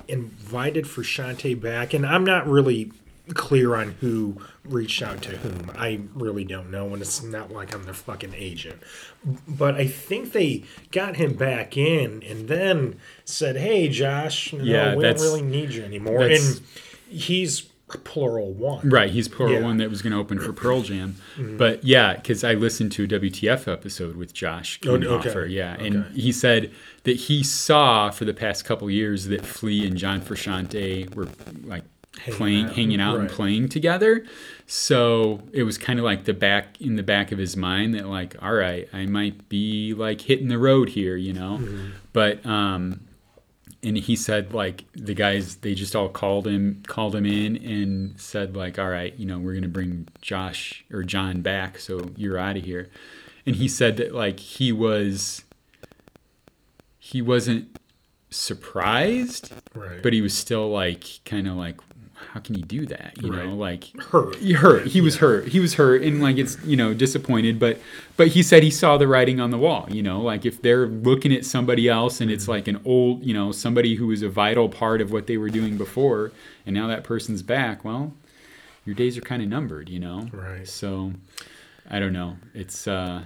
invited Frusciante back, and I'm not really clear on who reached out to whom. I really don't know, and it's not like I'm their fucking agent. But I think they got him back in, and then said, "Hey, Josh, no, Yeah, we don't really need you anymore." And he's Pluralone, Right, he's plural Yeah. Mm-hmm. one that was going to open for Pearl Jam, but yeah, because I listened to a WTF episode with Josh Oh, Klinghoffer, okay. yeah, and Okay. he said that he saw for the past couple years that Flea and John Frusciante were like Hanging playing, out. hanging out and playing together. So it was kind of like the back in the back of his mind that like, all right, I might be like hitting the road here, you know, Mm-hmm. but um, and he said like the guys they just all called him called him in and said like all right you know we're gonna bring josh or john back so you're out of here and he said that like he was he wasn't surprised right? but he was still like kind of like how can you do that you Right. know like hurt. he hurt. He was hurt. He was hurt and like it's you know disappointed but but he said he saw the writing on the wall you know like if they're looking at somebody else and it's like an old you know somebody who was a vital part of what they were doing before and now that person's back well your days are kind of numbered you know? Right. so i don't know. It's uh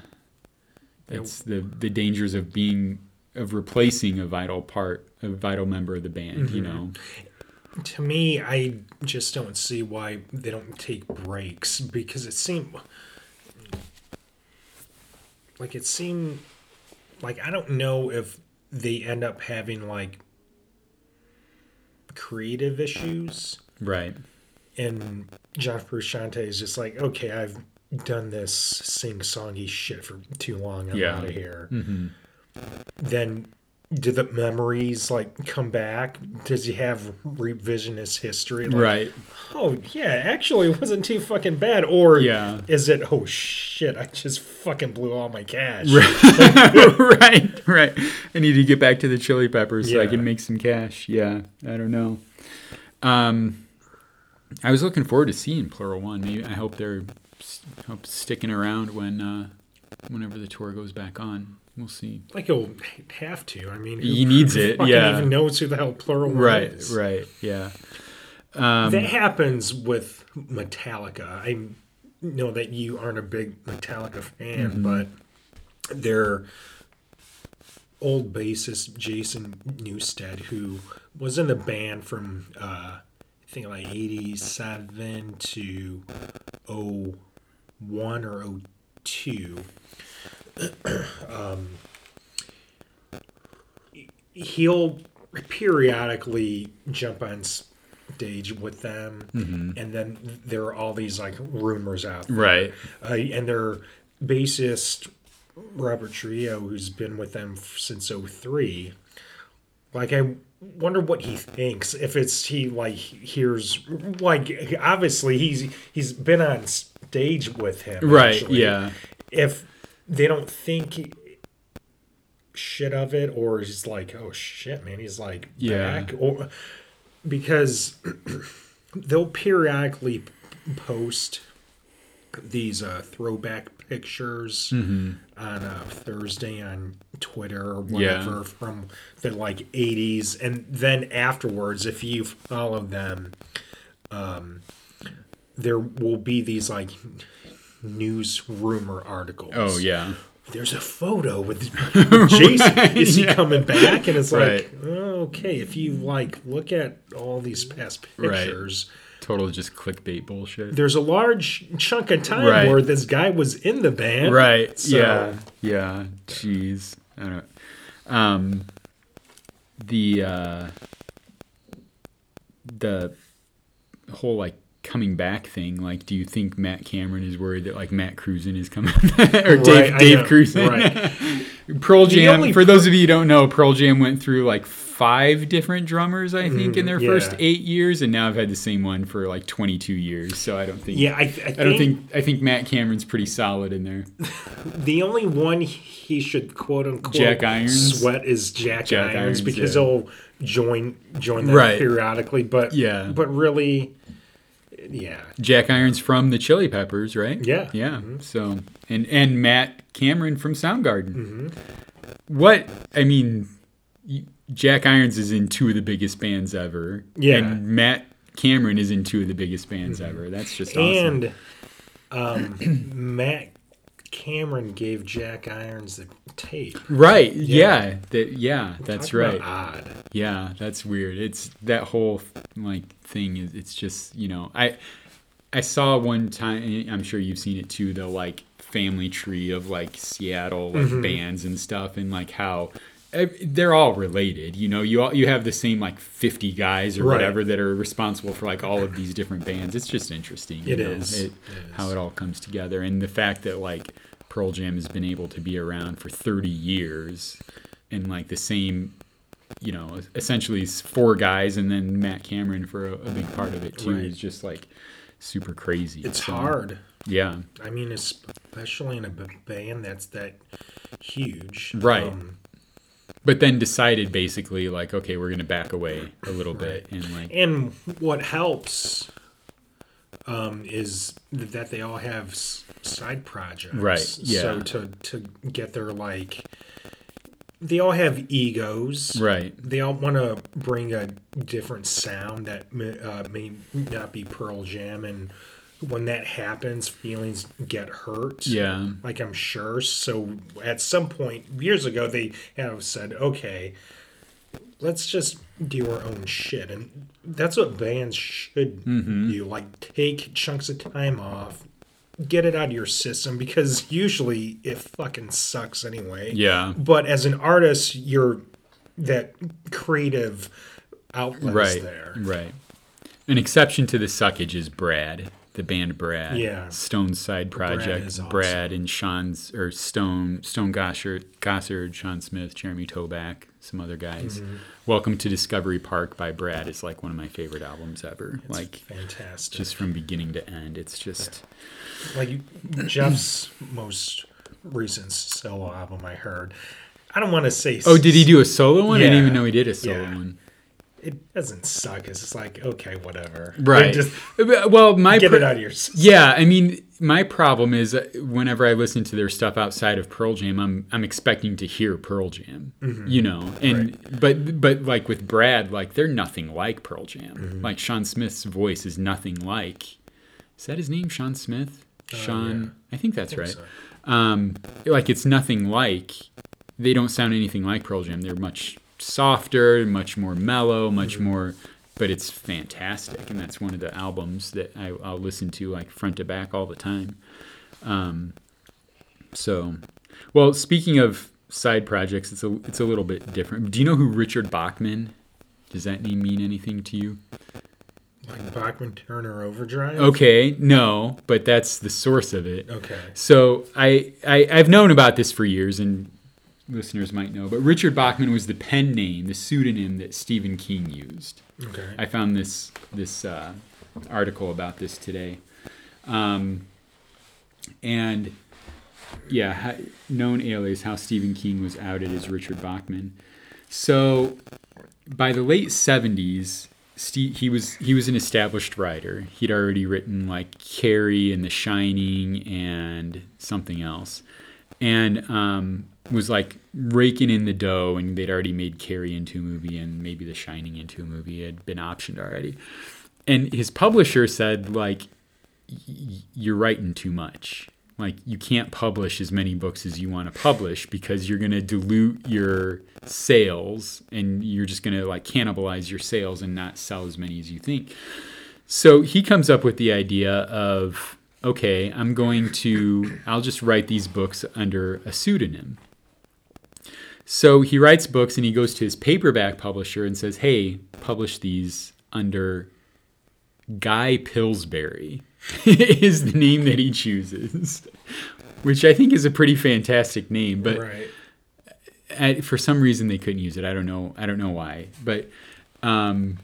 it's the the dangers of being of replacing a vital part a vital member of the band you know to me, I just don't see why they don't take breaks because it seemed like it seemed like I don't know if they end up having like creative issues right and John Frusciante is just like, okay, I've done this sing songy shit for too long. I'm Yeah. out of here. Mm-hmm. Then do the memories like come back? Does he have revisionist history? Like, right Oh yeah, actually it wasn't too fucking bad. Or Yeah. is it? Oh shit! I just fucking blew all my cash. right, right. I need to get back to the chili peppers so I can make some cash. Yeah, I don't know. Um, I was looking forward to seeing Pluralone. Maybe I hope they're hope sticking around when uh, whenever the tour goes back on. We'll see. Like he'll have to. I mean, He needs it, yeah. Even knows who the hell plural Right, is. right, yeah. Um, that happens with Metallica. I know that you aren't a big Metallica fan, Mm-hmm. but their old bassist Jason Newsted, who was in the band from uh, I think like '87 to 01 or 02. um, he'll periodically jump on stage with them, and then there are all these like rumors out there. right, Uh, and their bassist Robert Trujillo, who's been with them since 03, like I wonder what he thinks. If it's he like hears like obviously he's he's been on stage with him, right, actually. yeah, If they don't think shit of it, or he's like, oh shit, man, he's like Yeah. back, or because they'll periodically post these uh, throwback pictures on uh, Thursday on Twitter or whatever Yeah. from the like 80s. And then afterwards, if you follow them, um, there will be these like news rumor articles. oh yeah, There's a photo with Jason. Is he coming back? And it's Right. like, oh, okay, if you like look at all these past Right. pictures, total just clickbait bullshit. there's a large chunk of time Right. where this guy was in the band. right So- yeah yeah jeez i don't Know. um the uh the whole like coming back thing. Like, do you think Matt Cameron is worried that like Matt Krusen is coming or Dave Right, I Dave Krusen? right. Pearl Jam. For those of you who don't know, Pearl Jam went through like five different drummers, I think, in their Mhm, first eight years, and now I've had the same one for like 22 years. So I don't think. Yeah, I, th- I, think I don't think I think Matt Cameron's pretty solid in there. the only one he should quote unquote Jack Irons? sweat is Jack, Jack Irons, Irons, because yeah. he'll join join them Right. periodically. But Yeah. but really, yeah, Jack Irons from the Chili Peppers, right? Yeah. Yeah. So and and Matt Cameron from Soundgarden. Mm-hmm. What I mean, Jack Irons is in two of the biggest bands ever. Yeah. And Matt Cameron is in two of the biggest bands ever. That's just awesome. and um, Matt Cameron gave Jack Irons the tape. right. Yeah. That. Yeah. That's Talk right. Odd. Yeah, that's weird. It's that whole like thing is it's just, you know, I I saw one time I'm sure you've seen it too, the like family tree of like Seattle like mm-hmm. bands and stuff and like how they're all related, you know. You all, you have the same like fifty guys or Right. whatever that are responsible for like all of these different bands. It's just interesting. you It know, is. it- It how is. it all comes together, and the fact that like Pearl Jam has been able to be around for thirty years, and like the same you know, essentially four guys and then Matt Cameron for a, a big part of it too Right. is just like super crazy. It's So, hard. Yeah. I mean, especially in a band that's that huge. Right. Um, But then decided basically like, okay, we're going to back away a little bit and like, and what helps um, is that they all have side projects. Right, yeah. So to to get their like, they all have egos. right. They all want to bring a different sound that may, uh, may not be Pearl Jam, and when that happens, feelings get hurt. Yeah. like I'm sure. So at some point years ago, they have said, okay, let's just do our own shit, and that's what bands should Mm-hmm. do. Like take chunks of time off. Get it out of your system because usually it fucking sucks anyway. Yeah. But as an artist, you're that creative outlet Right. there. Right. An exception to the suckage is Brad, the band Brad. Yeah. Stone's side project. is awesome. Brad and Sean's or Stone Stone Gossard, Gossard, Sean Smith, Jeremy Toback, some other guys. Mm-hmm. Welcome to Discovery Park by Brad is like one of my favorite albums ever. It's like fantastic. just from beginning to end. It's just like Jeff's most recent solo album I heard. I don't want to say. Oh, did he do a solo one? I didn't even know he did a solo Yeah. one. It doesn't suck. It's just like okay, whatever. Right. Just well, my get it out of your. system. Yeah, I mean, my problem is uh, whenever I listen to their stuff outside of Pearl Jam, I'm I'm expecting to hear Pearl Jam, you know, and but but like with Brad, like they're nothing like Pearl Jam. Like Sean Smith's voice is nothing like. Is that his name, Sean Smith? Sean, I think that's right. so. Um, like it's nothing like. They don't sound anything like Pearl Jam. They're much softer, much more mellow, much more. But it's fantastic, and that's one of the albums that I, I'll listen to like front to back all the time. Um, so, well, speaking of side projects, it's a it's a little bit different. Do you know who Richard Bachman? Does that name mean anything to you? Like Bachman Turner Overdrive. Okay, no, but that's the source of it. Okay. So I, I I've known about this for years, and listeners might know. But Richard Bachman was the pen name, the pseudonym that Stephen King used. Okay. I found this this uh, article about this today, um, and yeah, known alias how Stephen King was outed as Richard Bachman. So by the late seventies, he was he was an established writer. He'd already written like Carrie and The Shining and something else, and um, was like raking in the dough. And they'd already made Carrie into a movie and maybe The Shining into a movie. Had been optioned already, and his publisher said like, "Y- "You're writing too much." Like you can't publish as many books as you want to publish because you're going to dilute your sales and you're just going to like cannibalize your sales and not sell as many as you think. So he comes up with the idea of okay, I'm going to I'll just write these books under a pseudonym. So he writes books and he goes to his paperback publisher and says, "Hey, publish these under Guy Pillsbury is the name that he chooses, which I think is a pretty fantastic name. But right. I, for some reason they couldn't use it. I don't know. I don't know why. But um,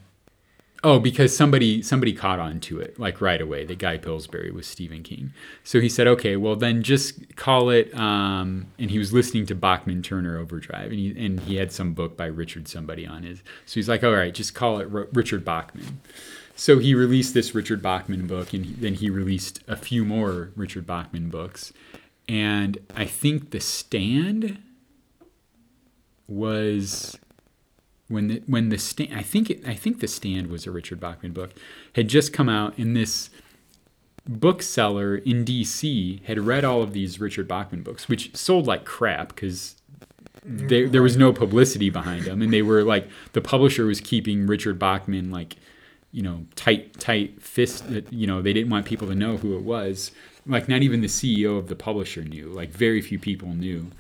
oh, because somebody somebody caught on to it like right away. That Guy Pillsbury was Stephen King. So he said, okay, well then just call it. Um, and he was listening to Bachman Turner Overdrive, and he and he had some book by Richard somebody on his. So he's like, all right, just call it R- Richard Bachman. So he released this Richard Bachman book, and he, then he released a few more Richard Bachman books. And I think The Stand was when the when the stand I think it, I think the stand was a Richard Bachman book had just come out and this bookseller in DC had read all of these Richard Bachman books which sold like crap because there, there was no publicity behind them and they were like the publisher was keeping Richard Bachman like you know tight tight fist uh, you know they didn't want people to know who it was. Like not even the CEO of the publisher knew like very few people knew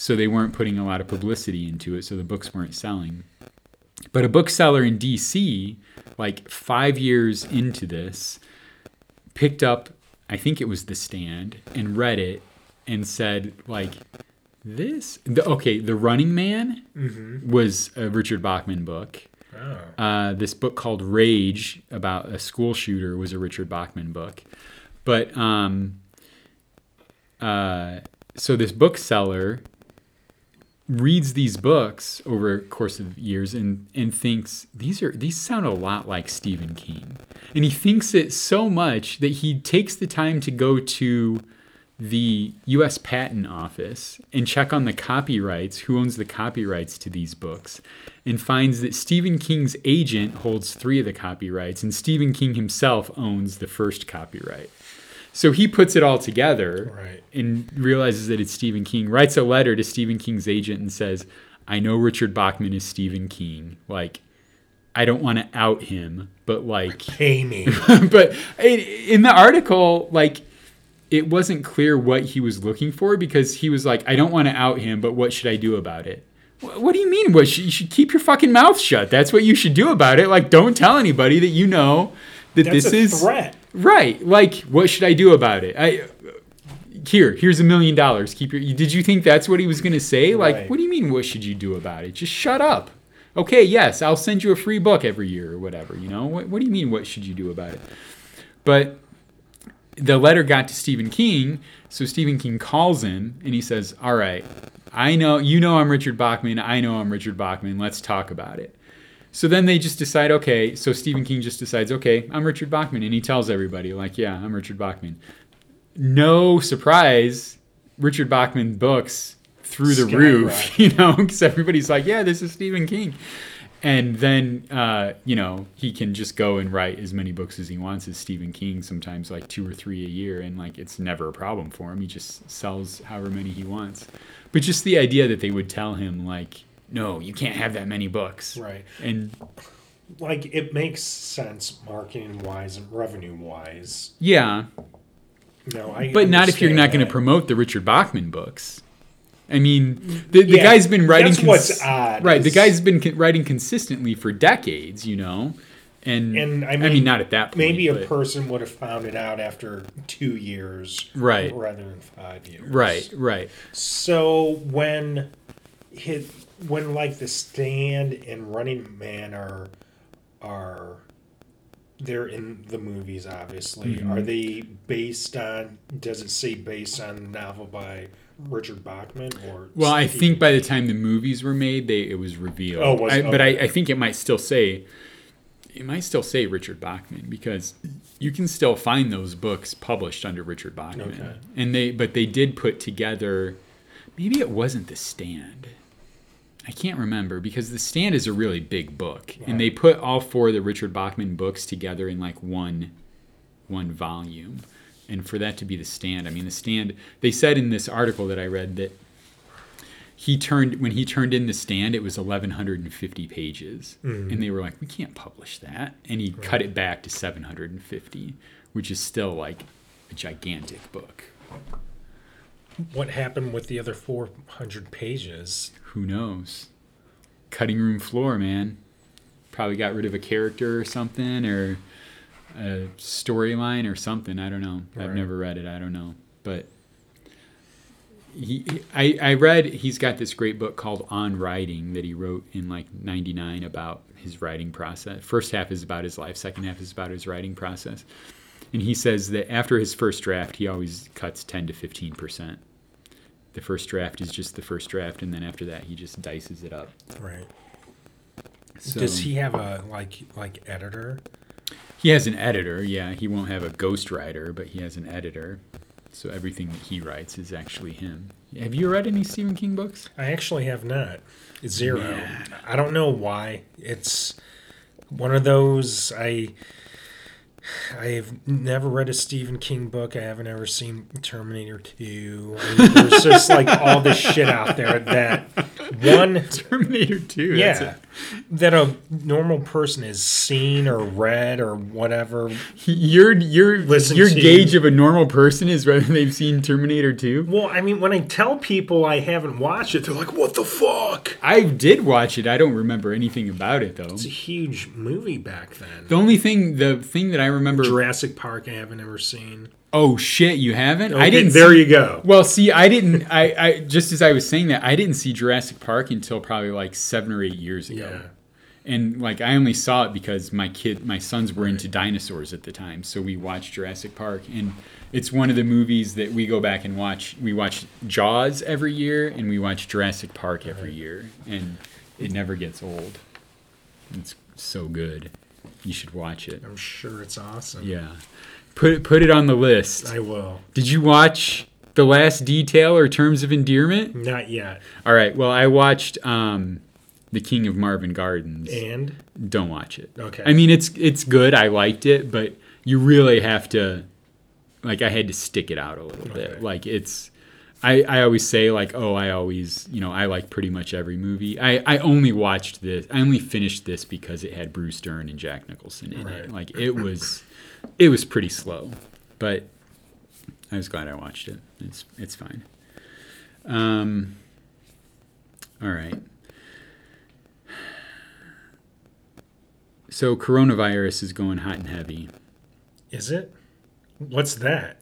so they weren't putting a lot of publicity into it, so the books weren't selling. But a bookseller in DC, like five years into this, picked up, I think it was The Stand, and read it and said, like, this, the, okay, The Running Man Mm-hmm. was a Richard Bachman book. Oh. Uh, this book called Rage about a school shooter was a Richard Bachman book. But um, uh, so this bookseller reads these books over a course of years and, and thinks these are these sound a lot like Stephen King. And he thinks it so much that he takes the time to go to the US Patent Office and check on the copyrights, who owns the copyrights to these books, and finds that Stephen King's agent holds three of the copyrights, and Stephen King himself owns the first copyright. So he puts it all together Right. and realizes that it's Stephen King, writes a letter to Stephen King's agent and says, I know Richard Bachman is Stephen King. Like, I don't want to out him, but like, Pay me. but in, the article, like, it wasn't clear what he was looking for because he was like, I don't want to out him, but what should I do about it? What do you mean? What you should keep your fucking mouth shut. That's what you should do about it. Like, don't tell anybody that you know that That's this a is threat. Right. Like, what should I do about it? I here, here's a million dollars. Keep your. Did you think that's what he was gonna say? Like, Right. what do you mean? What should you do about it? Just shut up. Okay, yes, I'll send you a free book every year or whatever. You know, what, what do you mean? What should you do about it? But the letter got to Stephen King, so Stephen King calls him and he says, "All right, I know you know I'm Richard Bachman. I know I'm Richard Bachman. Let's talk about it." So then they just decide, okay. So Stephen King just decides, okay, I'm Richard Bachman, and he tells everybody, like, yeah, I'm Richard Bachman. No surprise, Richard Bachman books through the roof, you know, because everybody's like, yeah, this is Stephen King. And then, uh, you know, he can just go and write as many books as he wants as Stephen King, sometimes like two or three a year. And like, it's never a problem for him. He just sells however many he wants. But just the idea that they would tell him, like, no, you can't have that many books. Right. And Like it makes sense marketing wise and revenue wise. yeah, No, I but not if you're not going to promote the Richard Bachman books. I mean, the, the Yeah, guy's been writing. that's what's odd Right, the guy's been con- writing consistently for decades, you know, and And I I mean, mean, not at that point. Maybe a but- person would have found it out after two years, Right. rather than five years. Right, right. So when hit when like the stand and Running Man are are they're in the movies obviously Mm-hmm. are they based on does it say based on the novel by Richard Bachman or Well, I think by the time the movies were made, they it was revealed. Oh, was- I, but I. I think it might still say it might still say Richard Bachman because you can still find those books published under Richard Bachman. Okay. And they but they did put together maybe it wasn't the stand. I can't remember because the stand is a really big book. And they put all four of the Richard Bachman books together in like one one volume. And for that to be the stand, I mean the stand they said in this article that I read that he turned when he turned in the stand it was 1150 pages. Mm-hmm. And they were like we can't publish that. And he cut it back to 750 which is still like a gigantic book what happened with the other 400 pages who knows cutting room floor man probably got rid of a character or something or a storyline or something. I don't know. I've never read it. I don't know. But he, I, I read he's got this great book called On Writing that he wrote in like 99 about his writing process. First half is about his life, second half is about his writing process. And he says that after his first draft, he always cuts 10 to 15%. The first draft is just the first draft, and then after that, he just dices it up. Right. So Does he have a like like editor? He has an editor, yeah. He won't have a ghostwriter, but he has an editor. So everything that he writes is actually him. Have you read any Stephen King books? I actually have not. Zero. Man. I don't know why. It's one of those I I've never read a Stephen King book. I haven't ever seen Terminator 2. I mean, there's just like all this shit out there that one Terminator 2. yeah that a normal person has seen or read or whatever. Your your Listen your gauge of a normal person is whether they've seen Terminator 2. Well, I mean, when I tell people I haven't watched it, they're like, "What the fuck?" I did watch it. I don't remember anything about it though. It's a huge movie back then. The only thing the thing that I remember Jurassic Park, I haven't ever seen. Oh shit, you haven't? I didn't There see- you go. Well, see, I didn't. I, I just as I was saying that, I didn't see Jurassic Park until probably like seven or eight years ago. Yeah. And like I only saw it because my kid, my sons were into dinosaurs at the time, so we watched Jurassic Park, and it's one of the movies that we go back and watch. We watch Jaws every year, and we watch Jurassic Park every uh-huh. year, and it never gets old. It's so good. You should watch it. I'm sure it's awesome. Yeah, put it put it on the list. I will. Did you watch The Last Detail or Terms of Endearment? Not yet. All right. Well, I watched um, The King of Marvin Gardens. And Don't watch it. Okay. I mean, it's it's good. I liked it, but you really have to, like, I had to stick it out a little bit. Like, it's. I, I always say like oh I always you know I like pretty much every movie. I, I only watched this I only finished this because it had Bruce Dern and Jack Nicholson in it. Like it was it was pretty slow but I was glad I watched it. It's it's fine. Um all right. So coronavirus is going hot and heavy. Is it? What's that?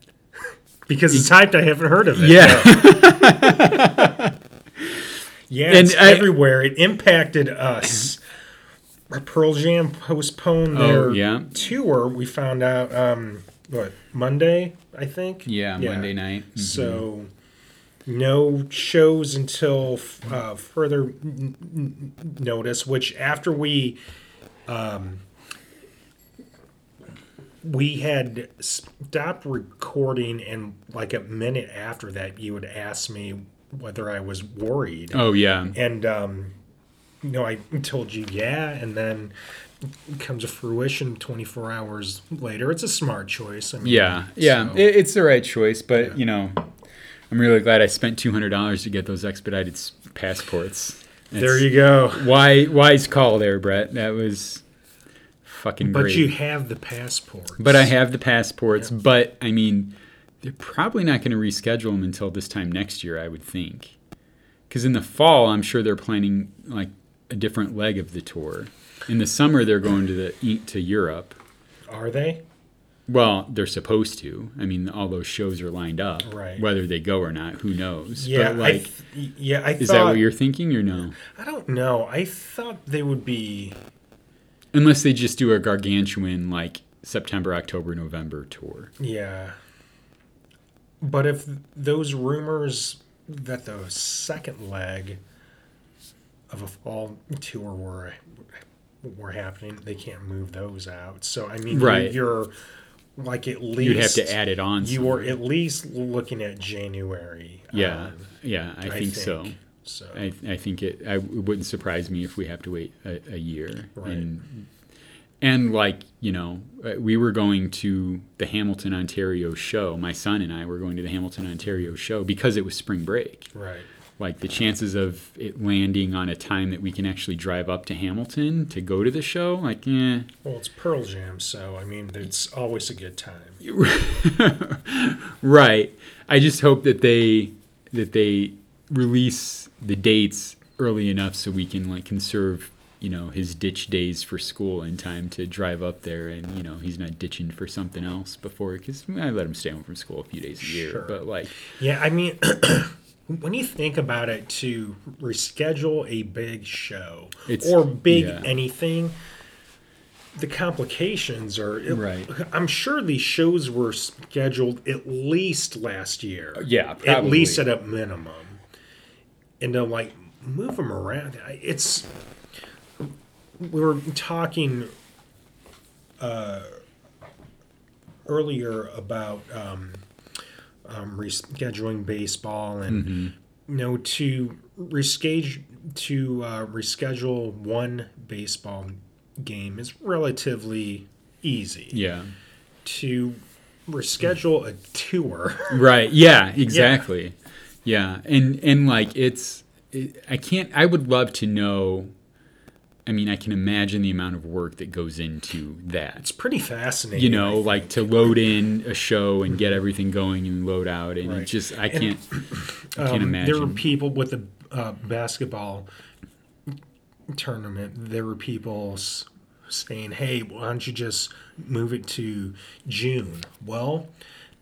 Because it's hyped. I haven't heard of it. yeah Yeah, And it's I- everywhere. It impacted us. Pearl Jam postponed Oh, their yeah. tour. We found out um, what Monday, I think. yeah Monday night Mhm. So no shows until uh, further n- n- notice. Which after we, um, we had stopped recording, and like a minute after that, you would ask me whether I was worried, oh yeah and um, you know I told you yeah, and then. it Comes to fruition 24 hours later. It's a smart choice. I mean, Yeah, yeah, so- it, it's the right choice. But you know, I'm really glad I spent two hundred dollars to get those expedited passports. there you go. Wise, wise call there, Brett. That was fucking But great. you have the passport. but I have the passports. But I mean, they're probably not going to reschedule them until this time next year. I would think, because in the fall, I'm sure they're planning like a different leg of the tour. In the summer, they're going to the to Europe. Are they? Well, they're supposed to. I mean, all those shows are lined up. Right. Whether they go or not, who knows? Yeah, But like, I th- yeah. I is thought, that what you're thinking or no? I don't know. I thought they would be. Unless they just do a gargantuan like September, October, November tour. Yeah. But if those rumors that the second leg of a fall tour were were happening, they can't move those out. So I mean, Right. you're like at least You'd have to add it on. You were somewhere. at least looking at January. yeah, um, yeah. I, think, so. So I, I think it. I, it wouldn't surprise me if we have to wait a, a year. Right. And and like you know, uh, we were going to the Hamilton, Ontario show. My son and I were going to the Hamilton, Ontario show because it was spring break. right. like the chances of it landing on a time that we can actually drive up to Hamilton to go to the show, like, eh. Well, it's Pearl Jam, so I mean, it's always a good time. right. I just hope that they that they release the dates early enough so we can like conserve, you know his ditch days for school in time to drive up there, and you know he's not ditching for something else before because I let him stay home from school a few days a year. Sure. But like, Yeah, I mean, when you think about it, to reschedule a big show or big yeah. anything, the complications are. Right. I'm sure these shows were scheduled at least last year. Yeah, at least at a minimum, and to like move them around, it's. We were talking earlier about um, um, rescheduling baseball and you know to reschedule to uh, reschedule one baseball game is relatively easy. yeah, To reschedule a tour, right, yeah, exactly, yeah, and and like it's, it, I can't. I would love to know. I mean, I can imagine the amount of work that goes into that. it's pretty fascinating. you know, like to load in a show and get everything going and load out, and it Right. just I can't, I can't Um, There were people with the uh, basketball tournament. There were people saying, "Hey, why don't you just move it to June?" Well,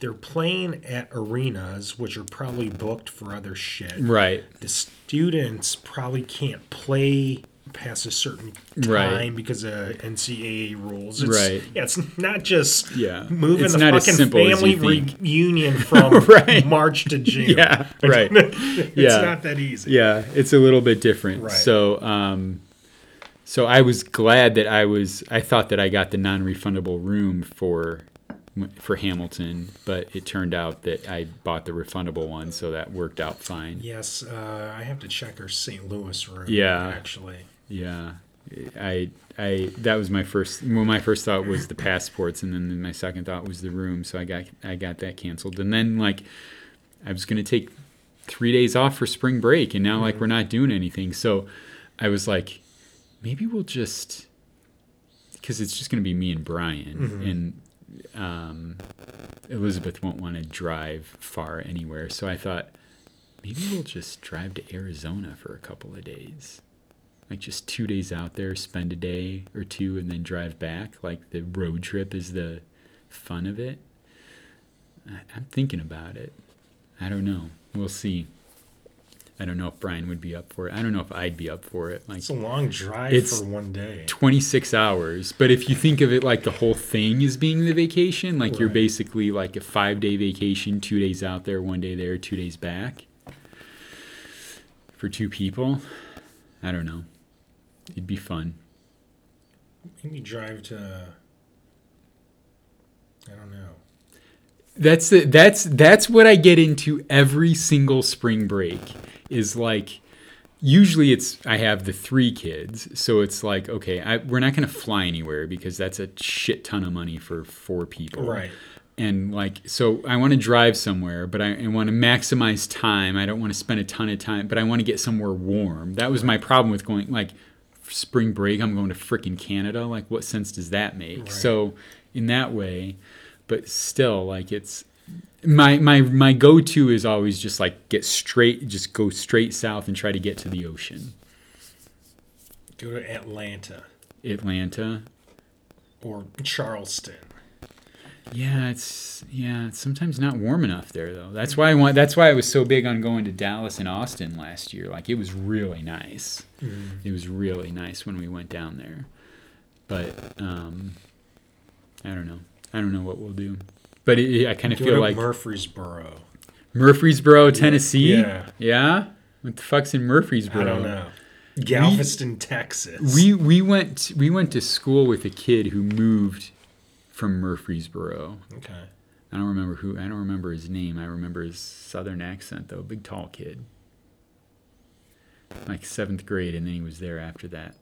they're playing at arenas, which are probably booked for other shit. Right, The students probably can't play past a certain time Right. because of NCAA rules. It's, Right. Yeah, it's not just Yeah. moving It's the fucking family reunion from Right. March to June. Yeah, right. it's Yeah. not that easy. yeah, it's a little bit different. Right. So, um, so I was glad that I was. I thought that I got the non-refundable room for for Hamilton, but it turned out that I bought the refundable one, so that worked out fine. Yes, uh, I have to check our St. Louis room. Yeah. actually. Yeah, I, I, that was my first. Well, my first thought was the passports, and then my second thought was the room. So I got, I got that canceled, and then like, I was gonna take three days off for spring break, and now like we're not doing anything. So I was like, maybe we'll just, because it's just gonna be me and Brian, and um, Elizabeth won't want to drive far anywhere. So I thought. Maybe we'll just drive to Arizona for a couple of days like just two days out there, spend a day or two, and then drive back. Like the road trip is the fun of it. I, I'm thinking about it. I don't know. We'll see. I don't know if Brian would be up for it. I don't know if I'd be up for it. Like It's a long drive It's- for one day. 26 hours. But if you think of it like the whole thing is being the vacation, like you're basically like a five day vacation, two days out there, one day there, two days back. For two people, I don't know. It'd be fun. Maybe drive to. I don't know. That's the, that's that's what I get into every single spring break is like usually it's I have the three kids so it's like okay I, we're not going to fly anywhere because that's a shit ton of money for four people. Right. and like so I want to drive somewhere but I, I want to maximize time. I don't want to spend a ton of time but I want to get somewhere warm. That was my problem with going like spring break I'm going to freaking Canada. Like what sense does that make? Right. so in that way but still like it's my my my go-to is always just like get straight just go straight south and try to get to the ocean. Go to Atlanta. Atlanta. Or Charleston. yeah it's yeah it's sometimes not warm enough there though. That's why i want that's why i was so big on going to dallas and austin last year. Like it was really nice. It was really nice when we went down there. But um i don't know. I don't know what we'll do but it, i kind of feel like Murfreesboro. murfreesboro tennessee Yeah. yeah what the fuck's in murfreesboro I don't know. Galveston, Texas. We we went we went to school with a kid who moved from Murfreesboro. okay. I don't remember who. I don't remember his name. I remember his southern accent though. Big tall kid. Like seventh grade, and then he was there after that.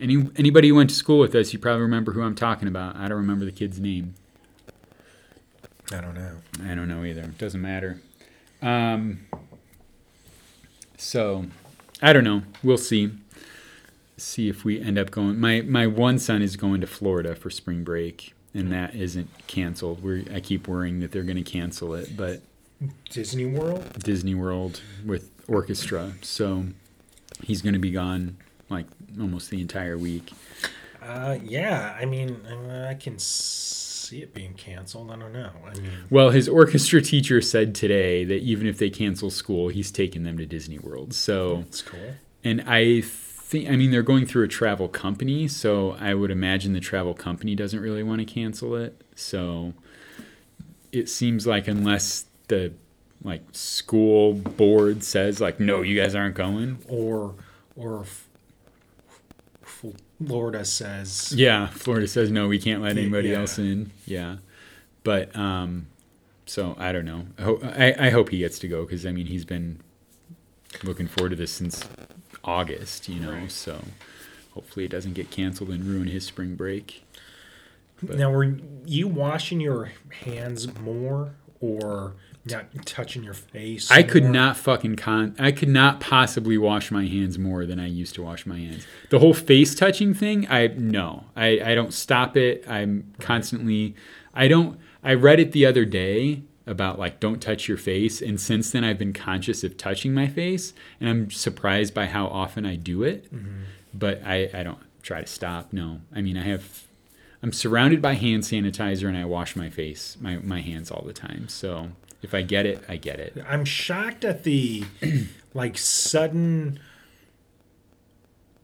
Any anybody who went to school with us, you probably remember who I'm talking about. I don't remember the kid's name. I don't know. I don't know either. Doesn't matter. Um, so, I don't know. We'll see. See if we end up going. My my one son is going to Florida for spring break, and that isn't canceled. We I keep worrying that they're going to cancel it, but Disney World. Disney World with orchestra, so he's going to be gone like almost the entire week. Uh, yeah, I mean, I can see it being canceled. I don't know. I mean, Well, his orchestra teacher said today that even if they cancel school, he's taking them to Disney World. So, that's cool. and I think, I mean, they're going through a travel company, so I would imagine the travel company doesn't really want to cancel it. So, it seems like unless the like school board says like no you guys aren't going Or, or F- F- Florida says, yeah florida says no we can't let anybody Yeah. else in. Yeah. But um so i don't know. I, ho- I, I hope he gets to go because i mean he's been looking forward to this since august you know Right. so hopefully it doesn't get canceled and ruin his spring break. But- Now, were you washing your hands more or not touching your face? I could more? not fucking con. I could not possibly wash my hands more than I used to wash my hands. The whole face touching thing, I no, I I don't stop it. I'm constantly. I don't. I read it the other day about like don't touch your face, and since then I've been conscious of touching my face, and I'm surprised by how often I do it. Mm-hmm. But I I don't try to stop. No, I mean I have. I'm surrounded by hand sanitizer, and I wash my face, my my hands all the time. So if I get it, I get it. I'm shocked at the like sudden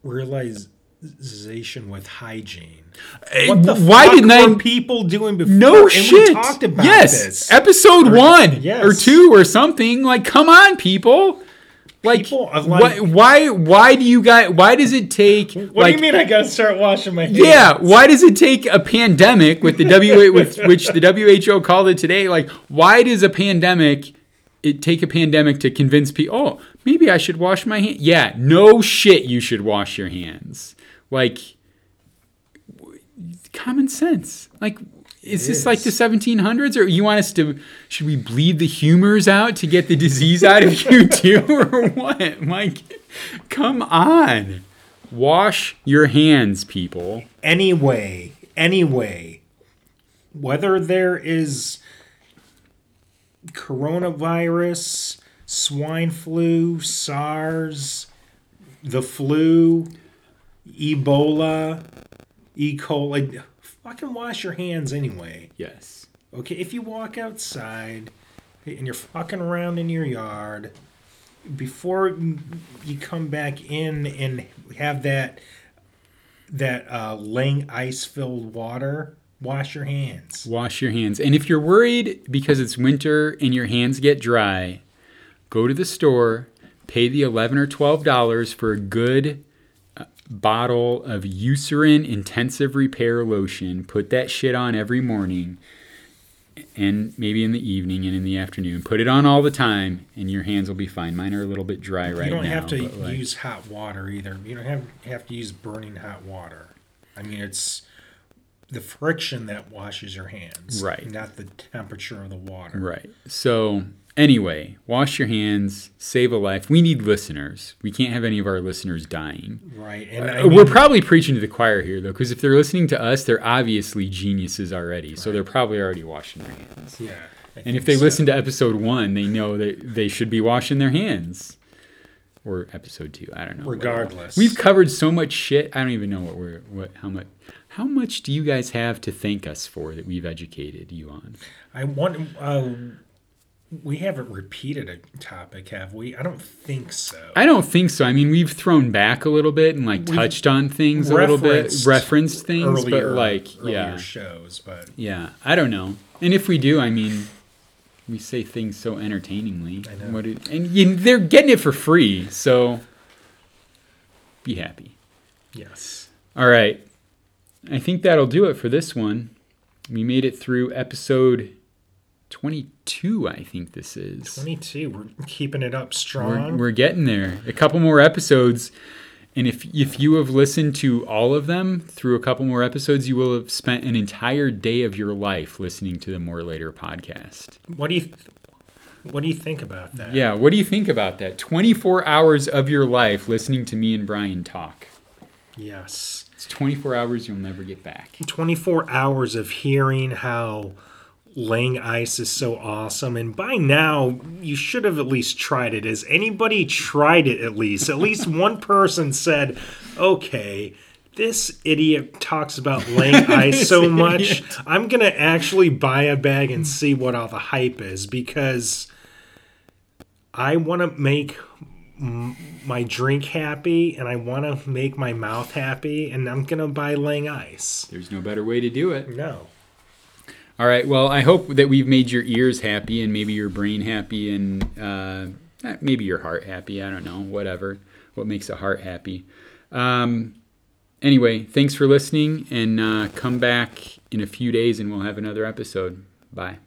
realization with hygiene. Eh, what the Why fuck didn't I? people doing before? No and shit. We talked about yes, this. episode one yes. or two or something. Like, come on, people. Like, like- why, why? Why do you guys? Why does it take? What like, do you mean I gotta start washing my hands? Yeah, why does it take a pandemic with the W with which the WHO called it today? Like, why does a pandemic it take a pandemic to convince people? Oh, maybe I should wash my hands. Yeah, no shit, you should wash your hands. Like, w- common sense. Like, is It this like the 1700s, or you want us to? Should we bleed the humors out to get the disease out of you too, or what? Like, come on. Wash your hands, people. Anyway, anyway, whether there is coronavirus, swine flu, SARS, the flu, Ebola, E. coli, fucking wash your hands anyway. Yes. Okay, if you walk outside and you're fucking around in your yard, before you come back in and have that that uh, laying ice filled water, wash your hands. Wash your hands. And if you're worried because it's winter and your hands get dry, go to the store, pay the 11 or 12 dollars for a good bottle of Eucerin intensive repair lotion. Put that shit on every morning and maybe in the evening and in the afternoon. Put it on all the time and your hands will be fine. Mine are a little bit dry right now. you don't now. have to like, use hot water either. You don't have have to use burning hot water. I mean, it's the friction that washes your hands, Right. Not the temperature of the water. Right. So, anyway, wash your hands, save a life. We need listeners. We can't have any of our listeners dying. Right, and I Uh, We're probably preaching to the choir here, though, because if they're listening to us, they're obviously geniuses already. So they're probably already washing their hands. yeah. I And if they so. listen to episode one, they know that they should be washing their hands. Or episode two, I don't know. regardless, We've covered so much shit. I don't even know what we're what how much how much do you guys have to thank us for that we've educated you on? I want. Uh, we haven't repeated a topic, have we? I don't think so. I don't think so. I mean, we've thrown back a little bit and like touched on things a little bit, referenced things, earlier, but like, yeah, shows, but yeah. I don't know. And if we do, I mean, we say things so entertainingly. I know. What it, and you, they're getting it for free, so be happy. yes, All right, I think that'll do it for this one. We made it through episode twenty-two. I think this is. twenty-two. We're keeping it up We're, strong. we're getting there. A couple more episodes. And if if you have listened to all of them through a couple more episodes, you will have spent an entire day of your life listening to the More Later podcast. what do you? What do you think about that? Yeah, what do you think about that? 24 hours of your life listening to me and Brian talk. Yes. It's 24 hours you'll never get back. 24 hours of hearing how laying ice is so awesome and by now you should have at least tried it has anybody tried it at least at least one person said okay, this idiot talks about Lang Ice so much. I'm gonna actually buy a bag and see what all the hype is because I want to make m- my drink happy and I want to make my mouth happy, and I'm gonna buy Lang Ice. There's no better way to do it. No. All right. Well, I hope that we've made your ears happy and maybe your brain happy and uh, eh, maybe your heart happy. I don't know. Whatever. What makes a heart happy. Um, anyway, thanks for listening and uh, come back in a few days and we'll have another episode. Bye.